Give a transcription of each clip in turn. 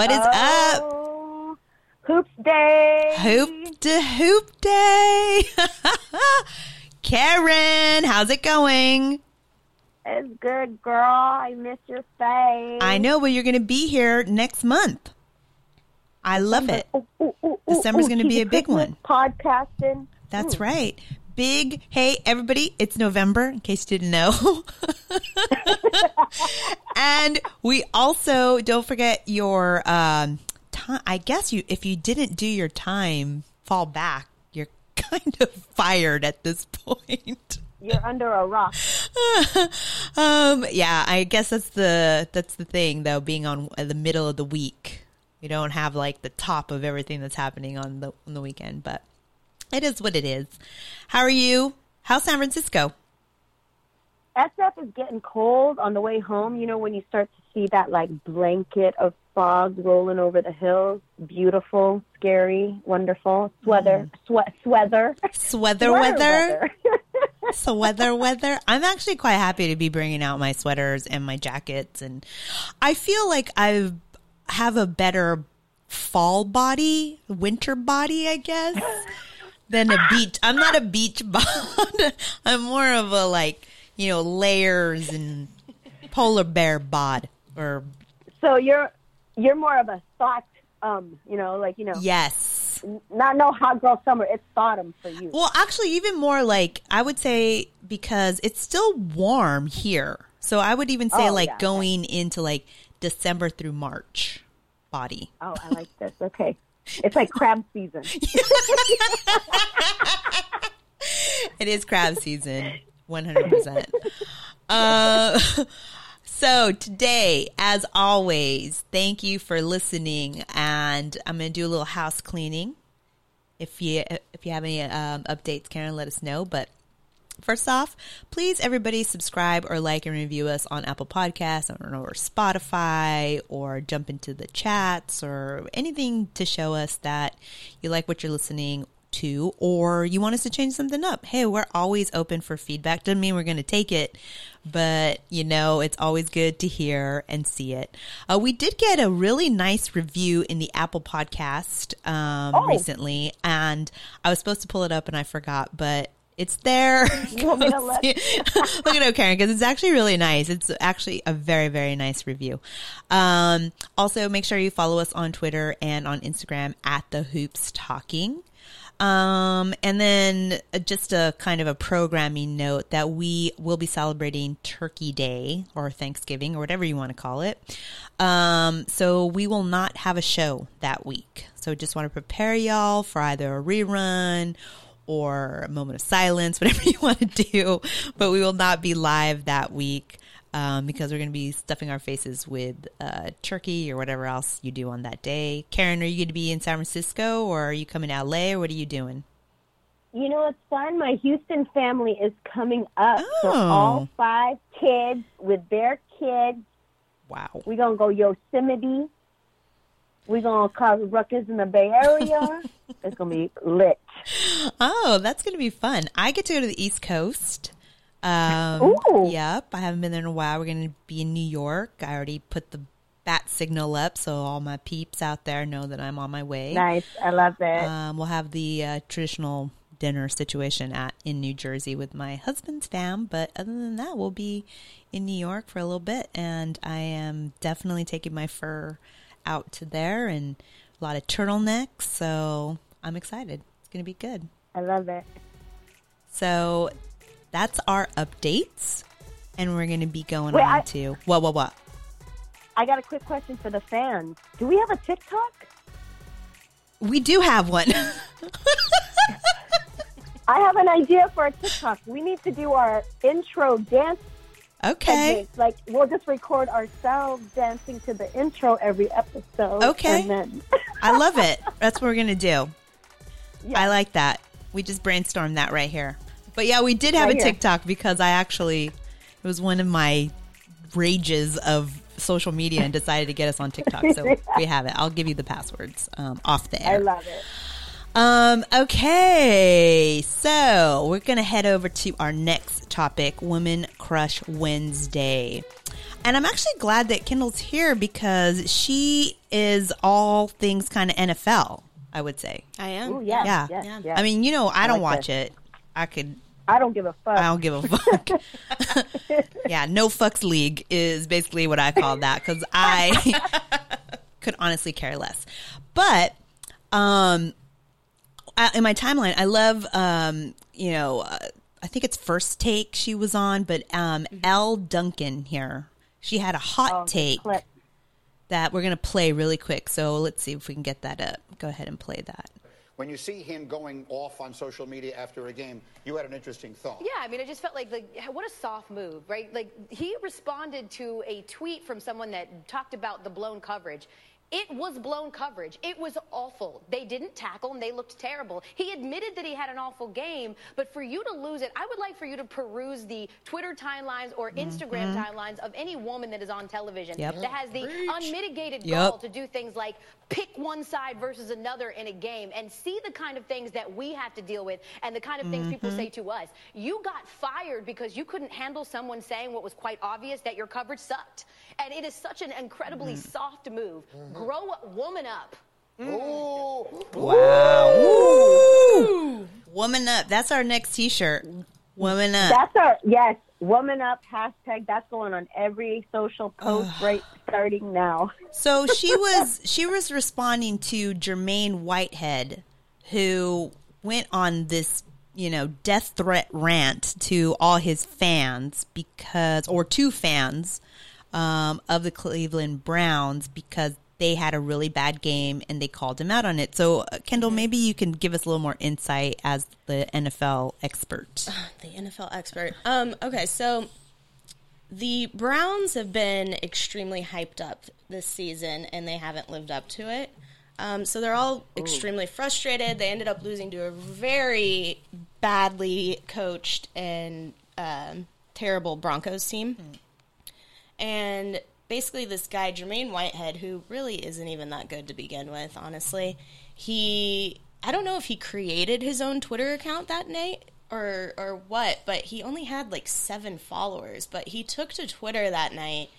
What is oh, up? Hoops Day. Hoop to Hoop Day. Karen, how's it going? It's good, girl. I miss your face. I know, but you're going to be here next month. I love it. Ooh, ooh, ooh, December's gonna be a big Christmas one. Podcasting. That's right. Big, hey, everybody, it's November, in case you didn't know. and we also, don't forget your um, time. I guess you, if you didn't do your time, fall back. You're kind of fired at this point. You're under a rock. um, yeah, I guess that's the that's the thing though. Being on the middle of the week, we don't have like the top of everything that's happening on the on the weekend, but it is what it is. How are you? How's San Francisco? SF is getting cold on the way home. You know, when you start to see that like blanket of fog rolling over the hills. Beautiful, scary, wonderful. Sweater, mm. sweat, sweater. sweather. Sweater weather. Sweater weather. I'm actually quite happy to be bringing out my sweaters and my jackets, and I feel like I have a better fall body, winter body, I guess, than a beach. I'm not a beach bod. I'm more of a like you know layers and polar bear bod or So you're you're more of a thought, um, you know, like you know, yes. not no hot girl summer. It's autumn for you. Well, actually, even more like I would say because it's still warm here. So I would even say Oh, like yeah, going into like December through March body. Oh, I like this. Okay, it's like crab season. It is crab season, 100%. Uh, so today, as always, thank you for listening and I'm going to do a little house cleaning. If you, if you have any um, updates, Karen, let us know. But First off, please everybody subscribe or like and review us on Apple Podcasts or, Spotify or jump into the chats or anything to show us that you like what you're listening to or you want us to change something up. Hey, we're always open for feedback. Doesn't mean we're going to take it, but you know, it's always good to hear and see it. Uh, we did get a really nice review in the Apple Podcast um, Oh. recently, and I was supposed to pull it up and I forgot, but it's there. You want me to let- Look at it, Karen, because it's actually really nice. It's actually a very, very nice review. Um, also, make sure you follow us on Twitter and on Instagram at the Hoops Talking. Um, and then uh, just a kind of a programming note that we will be celebrating Turkey Day or Thanksgiving or whatever you want to call it. Um, so we will not have a show that week. So just want to prepare y'all for either a rerun or a moment of silence, whatever you want to do. But we will not be live that week um, because we're going to be stuffing our faces with uh, turkey or whatever else you do on that day. Karen, are you going to be in San Francisco or are you coming to LA or what are you doing? You know, it's fun. My Houston family is coming up. So Oh. all five kids with their kids, Wow. we're going to go Yosemite. We're going to cause ruckus in the Bay Area. it's going to be lit. Oh, that's going to be fun. I get to go to the East Coast. Um, Ooh. Yep. I haven't been there in a while. We're going to be in New York. I already put the bat signal up so all my peeps out there know that I'm on my way. Nice. I love it. Um, we'll have the uh, traditional dinner situation at in New Jersey with my husband's fam, but other than that, we'll be in New York for a little bit, and I am definitely taking my fur out to there and a lot of turtlenecks. So I'm excited. Going to be good. I love it. So that's our updates, and we're going to be going Wait, on I- to what what what. I got a quick question for the fans. Do we have a TikTok? We do have one. I have an idea for a TikTok. We need to do our intro dance okay. Like we'll just record ourselves dancing to the intro every episode. Okay. And then I love it. That's what we're gonna do. Yeah. I like that. We just brainstormed that right here. But yeah, we did have Right a here. TikTok because I actually it was one of my rages of social media and decided to get us on TikTok. So we have it. I'll give you the passwords um, off the air. I love it. Um, okay, so we're gonna head over to our next topic, Women Crush Wednesday. And I'm actually glad that Kendall's here because she is all things kind of NFL, I would say. I am. Ooh, yes, Yeah. yes, Yeah. yes. I mean, you know, I, don't like watch it. I could I don't give a fuck. I don't give a fuck. yeah, no fucks league is basically what I call that because I could honestly care less. But um, I, in my timeline, I love um, you know, uh, I think it's first take she was on, but um, Elle Duncan here, she had a hot Oh, take clip. That we're gonna play really quick. So let's see if we can get that up. Go ahead and play that. When you see him going off on social media after a game, you had an interesting thought. Yeah, I mean, it just felt like, like what a soft move, right? Like he responded to a tweet from someone that talked about the blown coverage. It was blown coverage. It was awful. They didn't tackle and they looked terrible. He admitted that he had an awful game, but for you to lose it, I would like for you to peruse the Twitter timelines or mm-hmm. Instagram timelines of any woman that is on television Yep. that has the unmitigated Yep. gall to do things like pick one side versus another in a game and see the kind of things that we have to deal with and the kind of things people mm-hmm. say to us. You got fired because you couldn't handle someone saying what was quite obvious that your coverage sucked. And it is such an incredibly mm. soft move. Mm-hmm. Grow up, woman up. Ooh. Mm. Wow. Woo. Woman up. That's our next T-shirt. Woman up. That's our yes, woman up hashtag. That's going on every social post right starting now. So she was she was responding to Jermaine Whitehead, who went on this you know death threat rant to all his fans because or two fans um, of the Cleveland Browns because they had a really bad game and they called him out on it. So uh, Kendall, maybe you can give us a little more insight as the NFL expert. the NFL expert. Um, okay, so the Browns have been extremely hyped up this season, and they haven't lived up to it. Um, so they're all extremely frustrated. They ended up losing to a very badly coached and um, terrible Broncos team. And basically, this guy, Jermaine Whitehead, who really isn't even that good to begin with, honestly, he. I don't know if he created his own Twitter account that night or or what, but he only had like seven followers. But he took to Twitter that night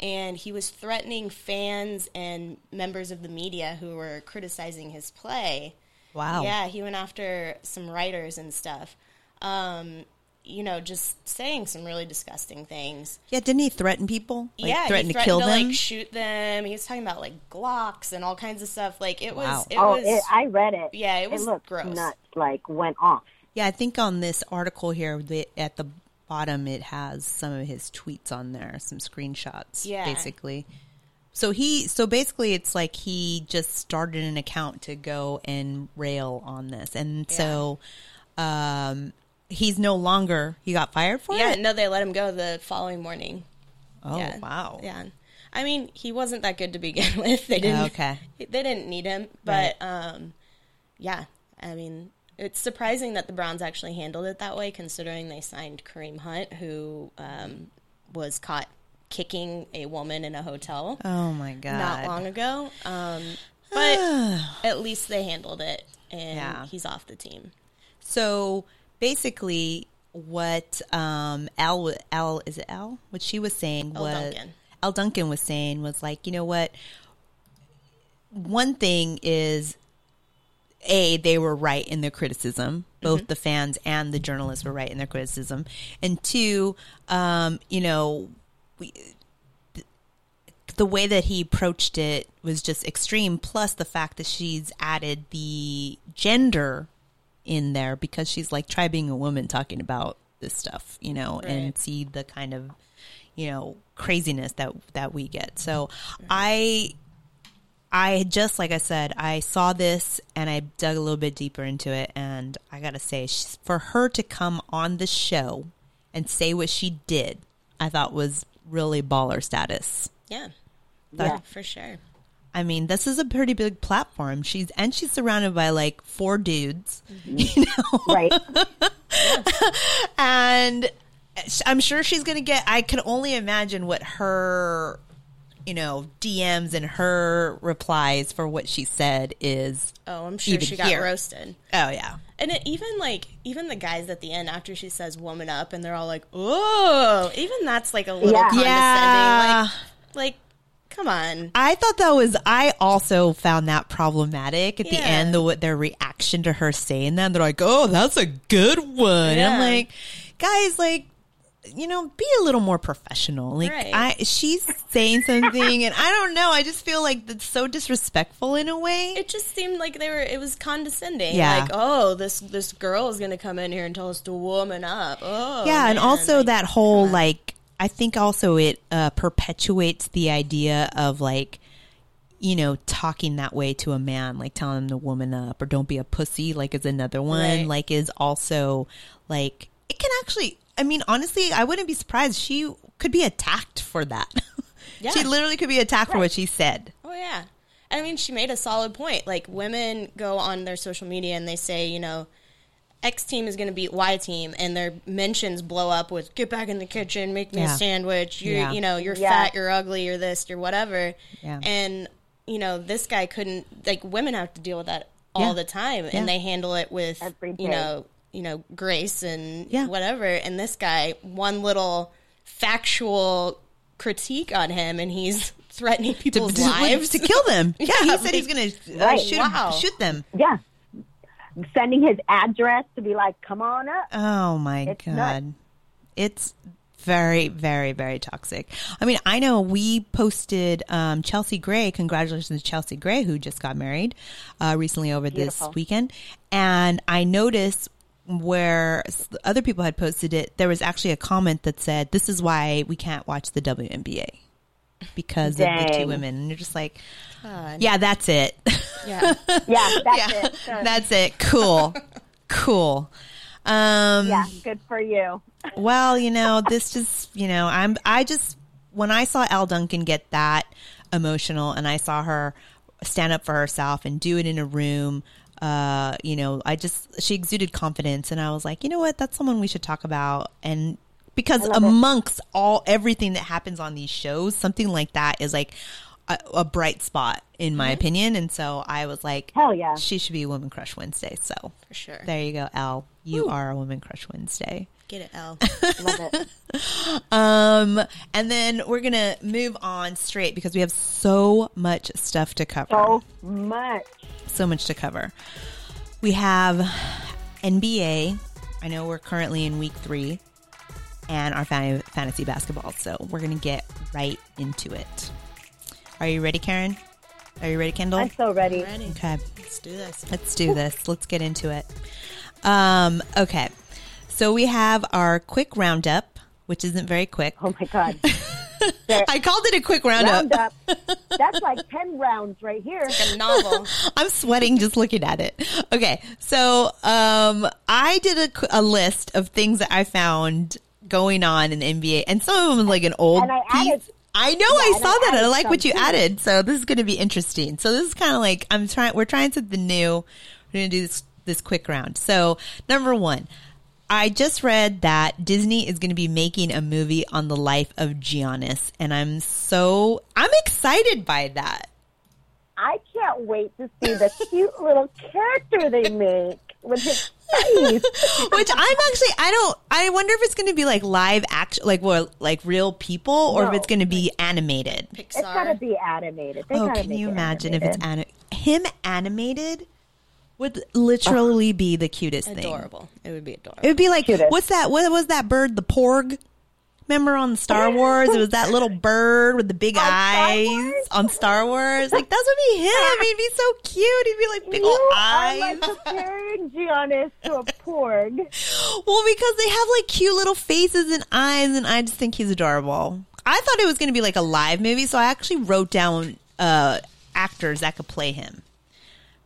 and he was threatening fans and members of the media who were criticizing his play. Wow. Yeah, he went after some writers and stuff. Um, you know, just saying some really disgusting things. Yeah, didn't he threaten people? Like, yeah, threaten he to kill them. like shoot them. He was talking about like Glocks and all kinds of stuff. Like it was, it oh, was. it, I read it. yeah, it was looked gross. nuts. Like went off. Yeah, I think on this article here, the, at the bottom, it has some of his tweets on there, some screenshots, Yeah. basically. So he, so basically, it's like he just started an account to go and rail on this, and so, um, he's no longer. He got fired for yeah, it. Yeah, no, they let him go the following morning. Oh yeah. wow. Yeah. I mean, he wasn't that good to begin with. They didn't. Okay. They didn't need him, but um, yeah. I mean, it's surprising that the Browns actually handled it that way, considering they signed Kareem Hunt, who um, was caught kicking a woman in a hotel Oh my god. not long ago. Um, but at least they handled it, and Yeah. he's off the team. So basically, what um, Al Al is it Al? What she was saying Al was Duncan. Al Duncan was saying was like, you know what? One thing is, a they were right in their criticism. Both the fans and the journalists were right in their criticism, and two, um, you know, we the way that he approached it was just extreme plus the fact that she's added the gender in there because she's like try being a woman talking about this stuff you know and see the kind of you know craziness that that we get so mm-hmm. i i just like i said i saw this and i dug a little bit deeper into it and i gotta say she's, for her to come on the show and say what she did i thought was really baller status Yeah, Yeah. for sure. I mean, this is a pretty big platform. She's and she's surrounded by like four dudes, Mm-hmm. you know, Right. and I'm sure she's gonna get. I can only imagine what her you know, DMs and her replies for what she said is Oh, I'm sure she got here. roasted. oh yeah. And it, even like even the guys at the end after she says "woman up" and they're all like, "Oh," even that's like a little Yeah. condescending. Yeah. Like, like, come on. I thought that was. I also found that problematic at the end. The what their reaction to her saying that they're like, "Oh, that's a good one." And I'm like, guys, like, you know, be a little more professional. Like, Right. I she's saying something, and I don't know. I just feel like that's so disrespectful in a way. It just seemed like they were. It was condescending. Yeah. Like, oh, this this girl is going to come in here and tell us to woman up. Oh, yeah, and also Like, that whole like I think also it uh, perpetuates the idea of like you know talking that way to a man, like telling him to woman up or don't be a pussy. Like is another one. Right. Like is also like it can actually. I mean, honestly, I wouldn't be surprised. She could be attacked for that. Yeah. she literally could be attacked for what she said. Oh yeah. I mean, she made a solid point. Like women go on their social media and they say, you know, X team is going to beat Y team, and their mentions blow up with "Get back in the kitchen, make me Yeah. a sandwich." You, Yeah. you know, you're Yeah. fat, you're ugly, you're this, you're whatever. Yeah. And you know, this guy couldn't. Like women have to deal with that all Yeah. the time, Yeah. and they handle it with you know, you know, grace and Yeah. whatever. And this guy, one little factual critique on him, and he's threatening To, people's to- lives to kill them. Yeah, he said he's going to uh, Right. shoot, Wow. shoot them. Yeah. Sending his address to be like, come on up. Oh my It's god. nuts. It's very, very, very toxic. I mean, I know we posted um, Chelsea Gray. Congratulations to Chelsea Gray, who just got married uh, recently over Beautiful. this weekend. And I noticed where other people had posted it, there was actually a comment that said, "This is why we can't watch the WNBA because of the two women." And you're just like, God. "Yeah, that's it." Yeah. Yeah, that's yeah, it. Sure. that's it. Cool, cool. Um, yeah, good for you. well, you know, this just, you know, I'm, I just, when I saw Al Duncan get that emotional and I saw her stand up for herself and do it in a room, uh, you know, I just, she exuded confidence and I was like, you know what, that's someone we should talk about. And because love it. amongst all, everything that happens on these shows, something like that is like a, a bright spot in my opinion. And so I was like, Hell yeah. she should be Woman Crush Wednesday. So For sure. there you go, Al. You are a Woman Crush Wednesday. Get it, L. Love it. Um, and then we're gonna move on straight because we have so much stuff to cover. So much. So much to cover. We have NBA. I know we're currently in week three, and our fantasy basketball. So we're gonna get right into it. Are you ready, Karen? Are you ready, Kendall? I'm so ready. Ready? Okay. Let's do this. Let's do this. Let's get into it. Um, okay. So we have our quick roundup, which isn't very quick. Oh my God. I called it a quick roundup. Round up. That's like 10 rounds right here. A novel. I'm sweating just looking at it. Okay, so um, I did a, a list of things that I found going on in the NBA, and some of them like an old And I piece. added- I know I saw I that. I like what you too. added. So this is going to be interesting. So this is kind of like I'm trying. We're trying something new. We're going to do this this quick round. So number one. I just read that Disney is going to be making a movie on the life of Giannis, and I'm so I'm excited by that. I can't wait to see the cute little character they make with his face. Which I'm actually I don't I wonder if it's going to be like live action like what like real people or if it's going to be animated. Pixar. It's got to be animated. They Oh, gotta can you it imagine if it's anim- him animated would literally be the cutest thing. Adorable. It would be adorable. It would be like Cutest. what's that what was that bird the porg? Remember on Star Wars, it was that little bird with the big On eyes Wars? on Star Wars. Like that would be him. He'd be so cute. He'd be like big you old are eyes. like comparing Giannis to a porg. Well, because they have like cute little faces and eyes, and I just think he's adorable. I thought it was going to be like a live movie, so I actually wrote down uh, actors that could play him.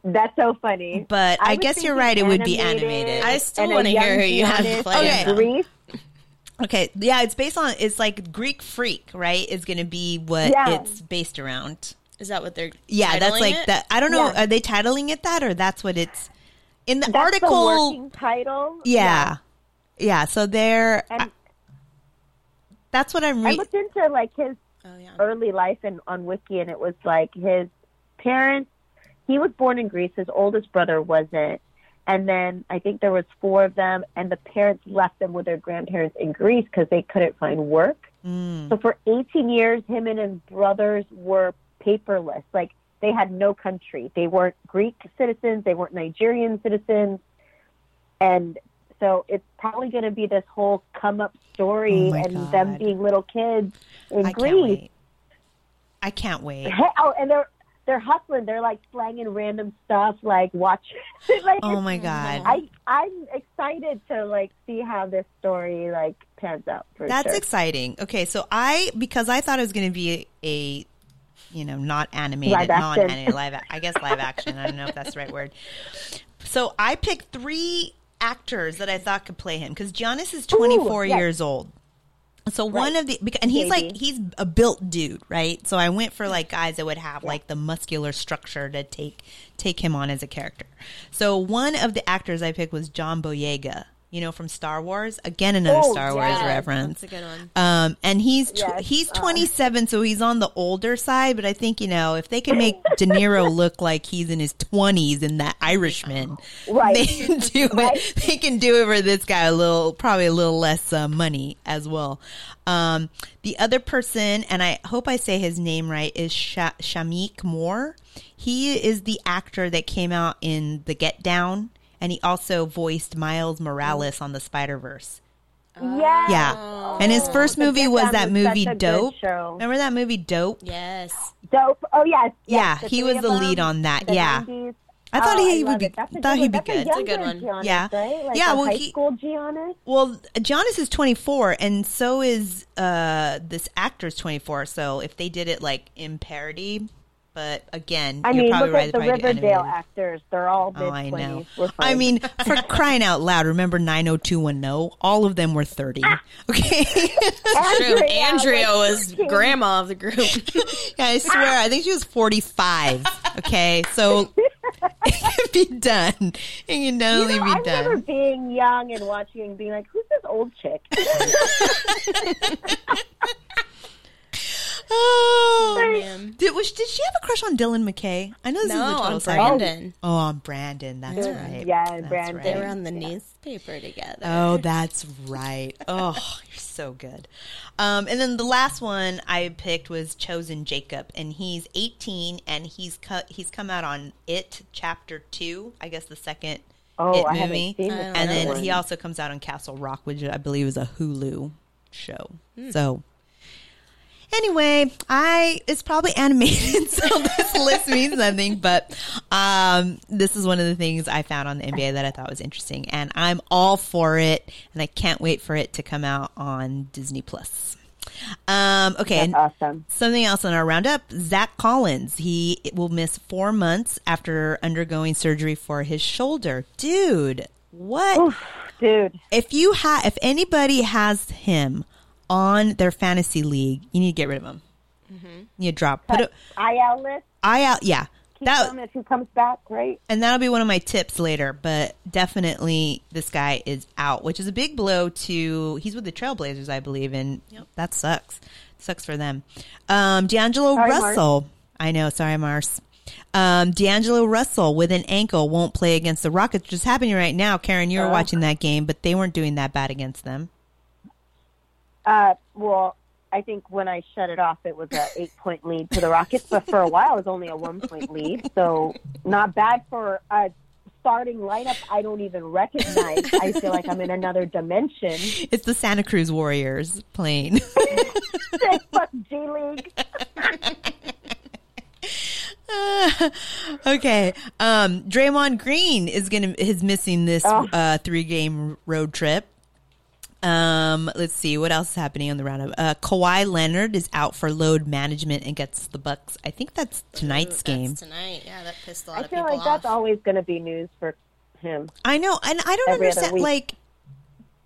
That's so funny. But I was guess you're right, it would be animated. I still wanna hear who you have Giannis play him, in. Greece. Okay, yeah, it's based on it's like Greek Freak, right? Is going to be what Yeah. it's based around. Is that what they're? Yeah, that's like it? that. I don't know. Yeah. Are they titling it that, or that's what it's in the That's article? the title. yeah. yeah, So they're And that's what I'm I looked into like his Oh yeah. early life and on Wiki, and it was like his parents. He was born in Greece. His oldest brother wasn't, and then I think there was four of them, and the parents left them with their grandparents in Greece because they couldn't find work. Mm. So for 18 years, him and his brothers were paperless. Like they had no country. They weren't Greek citizens. They weren't Nigerian citizens, and so it's probably going to be this whole come up story Oh and them being little kids in I can't Greece. wait. I can't wait. Oh, and they're they're hustling. They're like slanging random stuff. Like watch. like Oh my god. I I'm excited to like see how this story like pans out. For That's sure. exciting. Okay, so I because I thought it was going to be a, you know, not animated, Live non-animated live. a- I guess live action. I don't know if that's the right word. So I picked three actors that I thought could play him because Giannis is 24 Ooh, yes. years old. So one of the and he's like he's a built dude, right? So I went for like guys that would have like the muscular structure to take take him on as a character. So one of the actors I picked was John Boyega, you know, from Star Wars. Again, another Oh, Star Wars yes. reference. That's a good one. Um, and he's tw- Yes, he's uh. 27, so he's on the older side. But I think you know if they can make De Niro look like he's in his 20s in that Irishman, Right. They can do Right. it. They can do it for this guy a little, probably a little less uh, money as well. Um, the other person, and I hope I say his name right, is Sha- Shameik Moore. He is the actor that came out in The Get Down, and he also voiced Miles Morales on the Spider Verse. Yeah. Yeah. And his first movie was that was movie Dope. Remember that movie Dope? Yes. Dope. Oh yes. Yeah, yes, the he was the lead on that, yeah. 90s. I thought Oh, he love would be- it. That's thought good he'd be good. That's It's a good one. Giannis, Yeah. Right? Like Yeah, well, high he- school Giannis. Well, Giannis is 24, and so is uh, this actor's 24. So if they did it like in parody, but again, I you're mean, probably look right. at the they probably do Riverdale actors. They're all mid Oh, I twenties. I mean, for crying out loud, remember 90210? All of them were 30. Ah! Okay. True. Andrea, Andrea like, was 13. grandma of the group. yeah, I ah! swear, I think she was 45. Okay. So it can be done. It can You definitely know, be I done. remember being young and watching and being like, "Who's this old chick?" Oh, man. Did, was, did she have a crush on Dylan McKay? I know this No, is a total on. Brandon. Oh, on Brandon. That's right. Yeah, That's Brandon. right. They were on the newspaper together. Oh, that's right. Oh, you're so good. Um, and then the last one I picked was Chosen Jacob, and he's 18, and he's cut. He's come out on It Chapter Two, I guess the second Oh, It I haven't movie, seen I and then one. he also comes out on Castle Rock, which I believe is a Hulu show. Hmm. So. Anyway, I it's probably animated, so this list means nothing. But um, this is one of the things I found on the NBA that I thought was interesting, and I'm all for it, and I can't wait for it to come out on Disney Plus. Um, okay, awesome. something else on our roundup: Zach Collins. He will miss four months after undergoing surgery for his shoulder. Dude, what? Oof, dude. if you have if anybody has him on their fantasy league, you need to get rid of him. You need to drop put it IL list. I out yeah. Keep That if he comes back, right? and that'll be one of my tips later, but definitely this guy is out, which is a big blow to he's with the Trailblazers, I believe, and that sucks. Sucks for them. Um D'Angelo Sorry, Mars. Russell. I know, sorry Mars. Um, D'Angelo Russell with an ankle won't play against the Rockets, which is happening right now. Karen, you were Oh. watching that game, but they weren't doing that bad against them. Uh, well, I think when I shut it off, it was a eight point lead to the Rockets, but for a while, it was only a one point lead. So not bad for a starting lineup. I don't even recognize. I feel like I'm in another dimension. It's the Santa Cruz Warriors playing. Fuck G League. okay. Um, Draymond Green is gonna is missing this Oh. uh, three game road trip. Um, let's see what else is happening on the roundup. Uh, Kawhi Leonard is out for load management and gets the Bucks. I think that's tonight's That's game. tonight. Yeah, that pissed a lot I of feel people like that's always going to be news for him. I know, and I don't understand. Like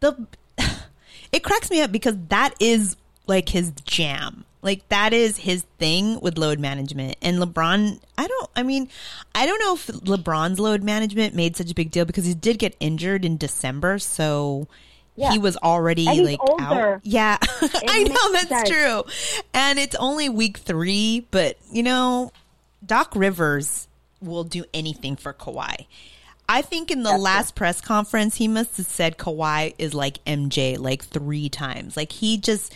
the, it cracks me up because that is like his jam. Like that is his thing with load management. And LeBron, I don't. I mean, I don't know if LeBron's load management made such a big deal because he did get injured in December. So Yeah. he was already like older. out. Yeah, I know that's sense. true. And it's only week three, but you know, Doc Rivers will do anything for Kawhi. I think in the last press conference, he must have said Kawhi is like MJ like three times. Like he just,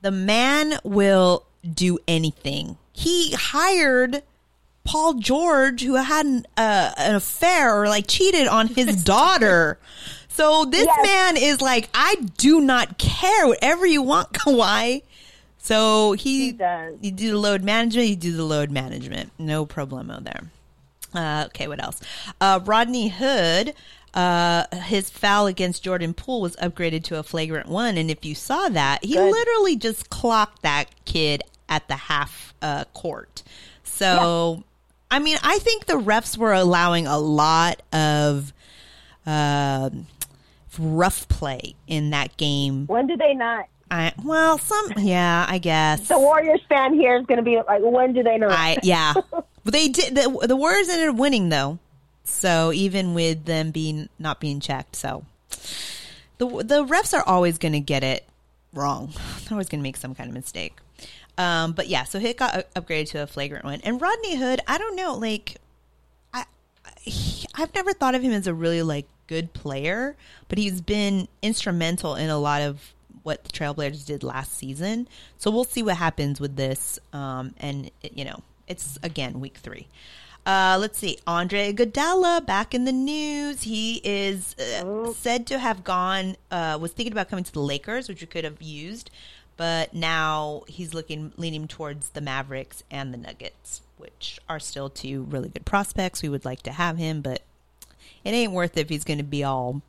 the man will do anything. He hired Paul George, who had an, uh, an affair or like cheated on his daughter. So this Yes. man is like, I do not care. Whatever you want, Kawhi. So he, He does. You do the load management. You do the load management. No problemo there. Uh, okay, what else? Uh, Rodney Hood, uh, his foul against Jordan Poole was upgraded to a flagrant one, and if you saw that, he Good. literally just clocked that kid at the half uh, court. So, I mean, I think the refs were allowing a lot of um rough play in that game. When do they not? I well, some yeah, I guess. The Warriors fan here is going to be like, when do they not? I yeah, but they did. The, the Warriors ended up winning though, so even with them being not being checked, so the the refs are always going to get it wrong. They're always going to make some kind of mistake. Um, but yeah, so Hit got upgraded to a flagrant one, and Rodney Hood. I don't know, like I, he, I've never thought of him as a really like good player, but he's been instrumental in a lot of what the Trailblazers did last season. So we'll see what happens with this. Um, and it- you know, it's again week three. Uh, let's see, Andre Iguodala back in the news. He is uh, said to have gone. Uh, was thinking about coming to the Lakers, which we could have used, but now he's looking leaning towards the Mavericks and the Nuggets, which are still two really good prospects. We would like to have him, but it ain't worth it if he's going to be all,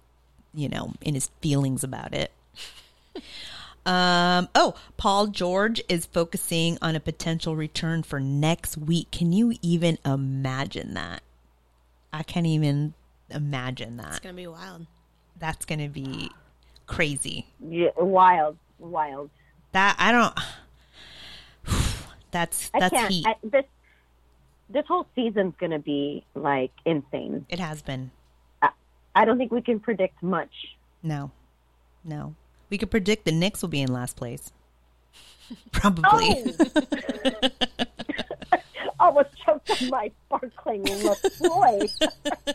you know, in his feelings about it. um, oh, Paul George is focusing on a potential return for next week. Can you even imagine that? I can't even imagine that. It's gonna be wild. That's going to be crazy. Yeah, wild, wild. That I don't. That's I that's can't. heat. I, this this whole season's going to be like insane. it has been. I don't think we can predict much. No, no. We could predict the Knicks will be in last place. Probably. Almost choked on my sparkling LaCroix.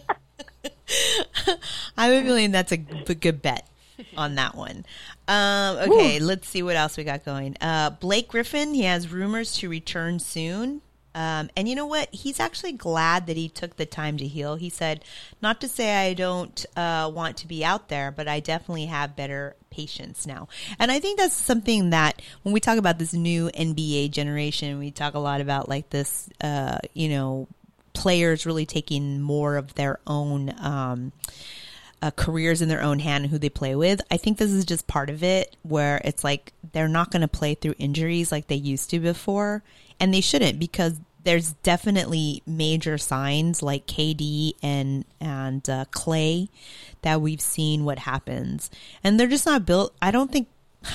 I have a feeling that's a good bet on that one. Um, okay, let's see what else we got going. Uh, Blake Griffin, he has rumors to return soon. Um, and you know what? He's actually glad that he took the time to heal. He said, not to say I don't uh, want to be out there, but I definitely have better patience now. And I think that's something that when we talk about this new NBA generation, we talk a lot about like this, uh, you know, players really taking more of their own um, uh, careers in their own hand and who they play with. I think this is just part of it where it's like they're not going to play through injuries like they used to before, and they shouldn't because there's definitely major signs like KD and and uh, Klay that we've seen what happens, and they're just not built. I don't think.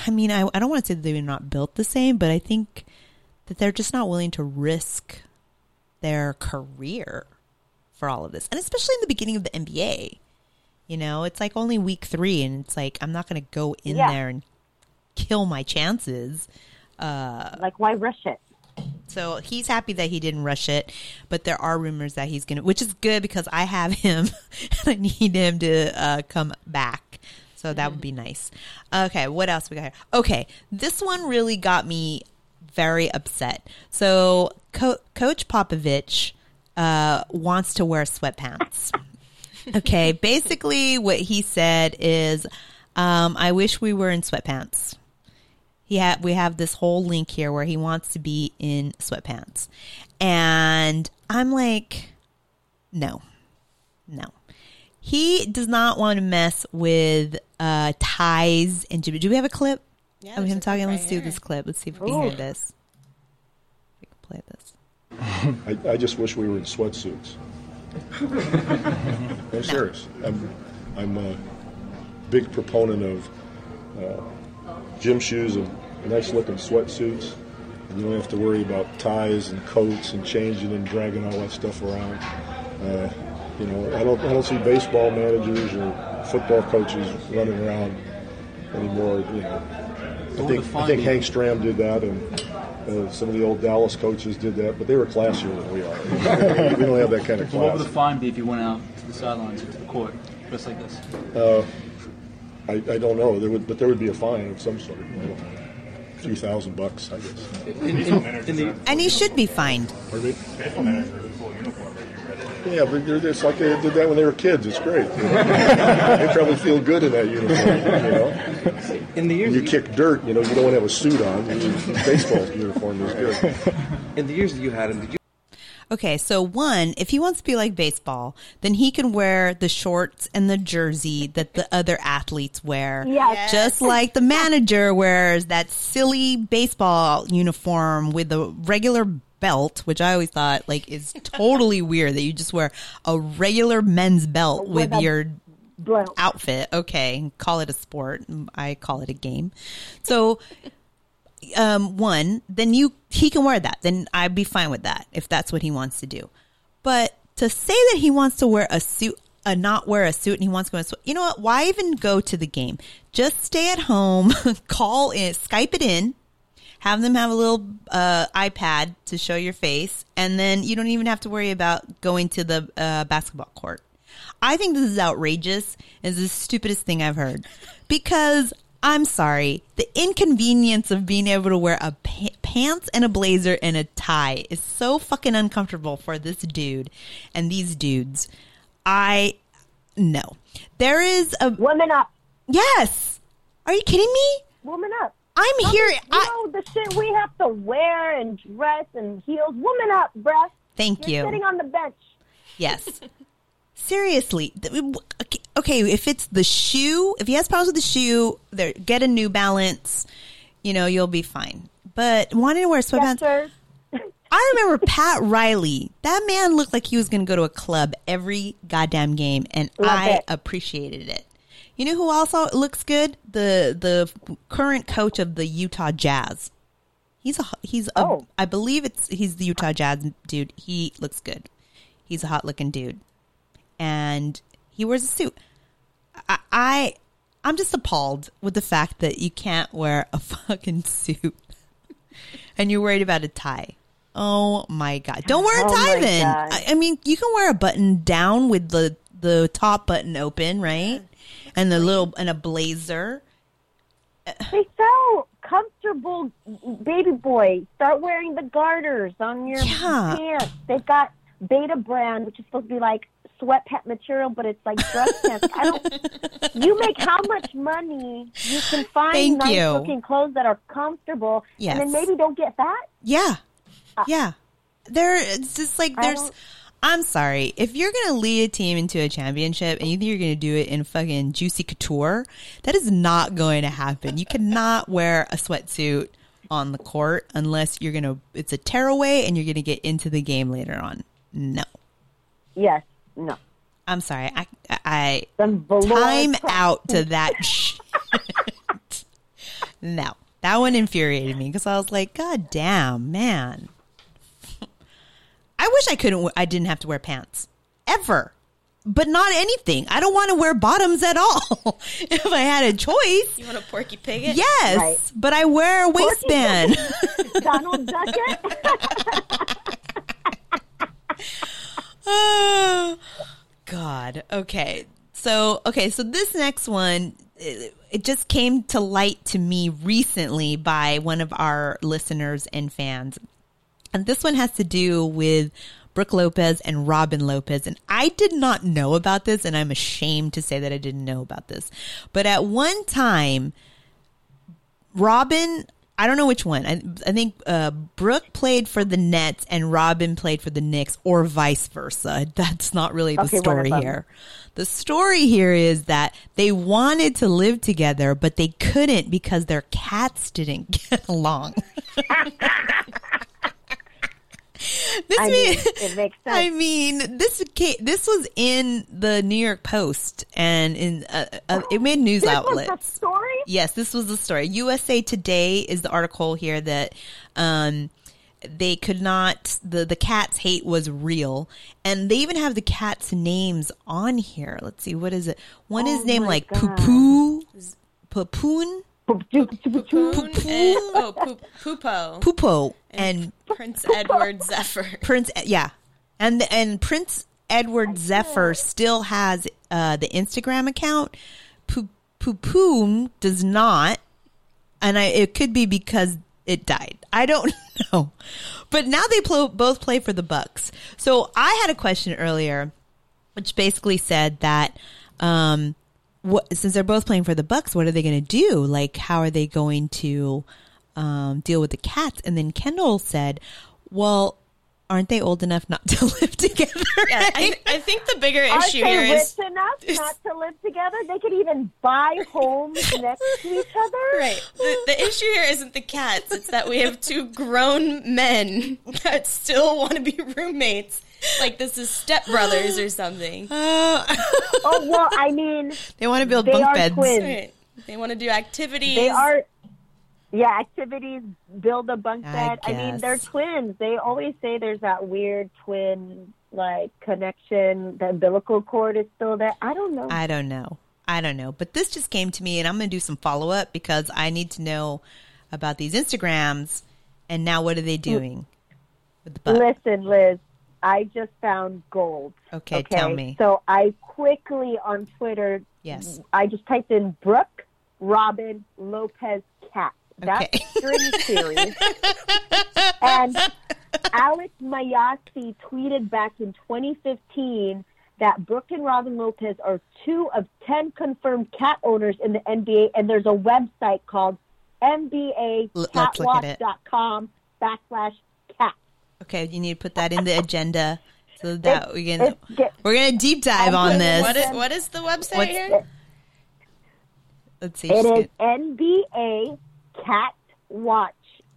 I mean, I, I don't want to say they're not built the same, but I think that they're just not willing to risk their career for all of this, and especially in the beginning of the NBA. You know, it's like only week three, and it's like I'm not going to go in Yeah. there and kill my chances. like, why rush it? So he's happy that he didn't rush it, but there are rumors that he's going to, which is good because I have him and I need him to uh, come back. So that would be nice. Okay, what else we got here? Okay, this one really got me very upset. So Co- Coach Popovich uh, wants to wear sweatpants. Okay, basically what he said is, um, "I wish we were in sweatpants." He ha- we have this whole link here where he wants to be in sweatpants, and I'm like, no, no. He does not want to mess with uh, ties and do we have a clip Yeah, of him talking? right Let's do this clip. Let's see if we can hear this. We can play this. I, I just wish we were in sweatsuits. I'm serious. I'm, I'm a big proponent of uh, gym shoes and nice looking sweatsuits. And you don't have to worry about ties and coats and changing and dragging all that stuff around. Uh, you know, I don't, I don't see baseball managers or football coaches running around anymore. You know, I think I think? Hank Stram did that, and uh, some of the old Dallas coaches did that, but they were classier than we are. we don't have that kind of So what would class. the fine be if you went out to the sidelines or to the court, just like this? I, I don't know. There would, but there would be a fine of some sort. I don't know. A few thousand bucks, I guess. In, in, in the, And he should be fined. Pardon me? Yeah, but they're just like they did that when they were kids. It's great. you know. they probably feel good in that uniform. You know, in the years when you kick dirt, you know, you don't want to have a suit on. Your baseball uniform is good. In the years that you had him, did you Okay, so one, if he wants to be like baseball, then he can wear the shorts and the jersey that the other athletes wear. Yes. Just like the manager wears that silly baseball uniform with the regular belt, which I always thought like is totally weird that you just wear a regular men's belt with With your Blount. outfit. Okay, call it a sport. I call it a game. So, um, one, then you he can wear that. Then I'd be fine with that if that's what he wants to do. But to say that he wants to wear a suit, uh, not wear a suit, and he wants to go, swe- you know what? Why even go to the game? Just stay at home, call in, Skype it in. Have them have a little uh, iPad to show your face, and then you don't even have to worry about going to the uh, basketball court. I think this is outrageous. It's the stupidest thing I've heard. Because I'm sorry, the inconvenience of being able to wear a pa- pants and a blazer and a tie is so fucking uncomfortable for this dude and these dudes. I no. There is a woman up. yes. Are you kidding me? Woman up. I'm here. You I, know the shit we have to wear and dress and heels. Woman up, bruh. thank You're you. sitting on the bench. Yes. Seriously. okay- if it's the shoe, if he has problems with the shoe, there get a New Balance, you know, you'll be fine. But wanting to wear Yes, sweatpants, sir. I remember Pat Riley. That man looked like he was going to go to a club every goddamn game, and Love I it. appreciated it. You know who also looks good? The the current coach of the Utah Jazz. He's a he's a Oh. I believe it's he's the Utah Jazz dude. He looks good. He's a hot looking dude, and he wears a suit. I, I I'm just appalled with the fact that you can't wear a fucking suit, and you're worried about a tie. Oh my god! Don't wear a Oh tie my then. I, I mean, you can wear a button down with the the top button open, right? And the little and a blazer. They sell comfortable baby boy. Start wearing the garters on your Yeah. pants. They've got Betabrand, which is supposed to be like sweatpant material, but it's like dress pants. I don't. You make how much money? You can find Thank nice you. looking clothes that are comfortable, Yes. and then maybe don't get fat. Yeah. Uh, yeah. There it's just like there's I'm sorry. If you're gonna lead a team into a championship and you think you're gonna do it in fucking juicy couture, that is not going to happen. You cannot wear a sweatsuit on the court unless you're gonna it's a tearaway and you're gonna get into the game later on. No. Yes. No. I'm sorry. I I Some velour time crap. out to that shit. no. That one infuriated me because I was like, God damn, man. I wish I couldn't, I didn't have to wear pants ever, but not anything. I don't want to wear bottoms at all. if I had a choice, You want a Porky Pig? yes, Right. but I wear a waistband. Donald Duck. Oh, God. Okay. So, okay. So this next one, it, it just came to light to me recently by one of our listeners and fans. And this one has to do with Brooke Lopez and Robin Lopez. And I did not know about this, and I'm ashamed to say that I didn't know about this. But at one time, Robin, I don't know which one. I, I think uh, Brooke played for the Nets and Robin played for the Knicks, or vice versa. That's not really the Okay, story here. The story here is that they wanted to live together, but they couldn't because their cats didn't get along. this I mean, it makes sense. I mean, this this was in the New York Post, and in uh, uh, it made news this outlets. story. Yes, this was the story. USA Today is the article here that um, they could not the the cat's hate was real, and they even have the cats' names on here. Let's see, what is it? One is Oh named like God. Poo Poo. Papoon, Poon and, oh, Poop, Poopo. Pupo, and Prince Edward Zephyr. Prince. Yeah, and and Prince Edward Zephyr still has uh, the Instagram account. Pu- Pupoon does not, and I, it could be because it died. I don't know, but now they pl- both play for the Bucks. So I had a question earlier, which basically said that. Um, what, since they're both playing for the Bucks, what are they going to do? Like, how are they going to um, deal with the cats? And then Kendall said, "Well, aren't they old enough not to live together?" Yeah, I, I think the bigger Aren't issue they here rich is enough not to live together? They could even buy homes next to each other. right. The, the issue here isn't the cats; it's that we have two grown men that still want to be roommates. Like this is stepbrothers or something. Oh, oh well, I mean, they want to build They bunk are beds. twins. Right. They want to do activities. they are. Yeah, activities, build a bunk bed. I, mean, they're twins. They always say there's that weird twin like connection. The umbilical cord is still there. I don't know. I don't know. I don't know. But this just came to me, and I'm going to do some follow up because I need to know about these Instagrams. And now, what are they doing with the Bucks? Listen, Liz, I just found gold. Okay, tell me. So I quickly on Twitter, Yes. I just typed in Brooke Robin Lopez cat. That's Okay. string series. and Alex Mayasi tweeted back in 2015 that Brooke and Robin Lopez are two of 10 confirmed cat owners in the NBA, and there's a website called L- let's look at it. NBAcatwatch.com backslash. Okay, you need to put that in the agenda so that we can. It's get- We're going to deep dive on this. What is, what is the website What's- here? Let's see. It just is get-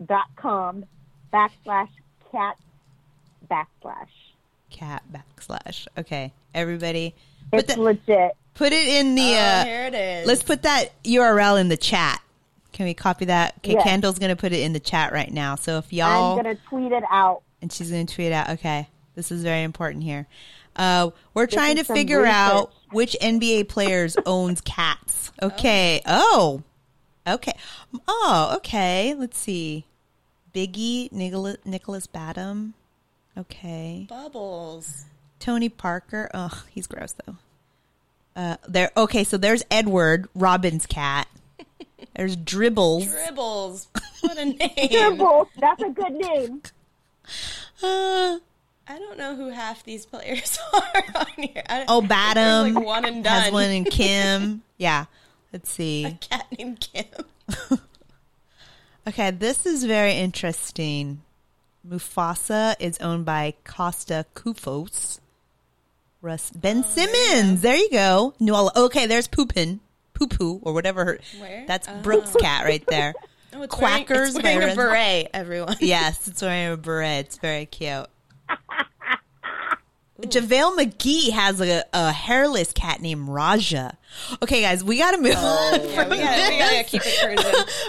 NBAcatwatch.com backslash cat backslash. cat backslash. Okay, everybody, put It's that, legit. put it in the. Oh, uh, here it is. Let's put that URL in the chat. Can we copy that? Okay, Yes. Kendall's going to put it in the chat right now. So if y'all. I'm y'all going to tweet it out. and she's going to tweet out. Okay, this is very important here. Uh, we're trying to is some figure out which NBA players owns cats. Okay. Oh. Okay. Oh. Okay. Let's see. Biggie, Nicholas, Nicolas Batum. Okay. Bubbles. Tony Parker. Oh, he's gross though. Uh, there. Okay, so there's Edward Robin's cat. There's Dribbles. Dribbles. What a name. Dribbles. That's a good name. Uh, I don't know who half these players are on here. Oh, There's Batum like one and done. has one and Kim. Yeah. Let's see. A cat named Kim. Okay, this is very interesting. Mufasa is owned by Kosta Koufos. Russ Oh, Ben Simmons. There you go. New okay, there's Poopin. Poo poo or whatever. Her, Where? That's Oh. Brooke's cat right there. Oh, it's Quackers Wearing, it's wearing a beret, everyone. yes, it's wearing a beret. It's very cute. JaVale McGee has a, a hairless cat named Raja. Okay, guys, we got to move on. Yeah, from we gotta, we gotta keep it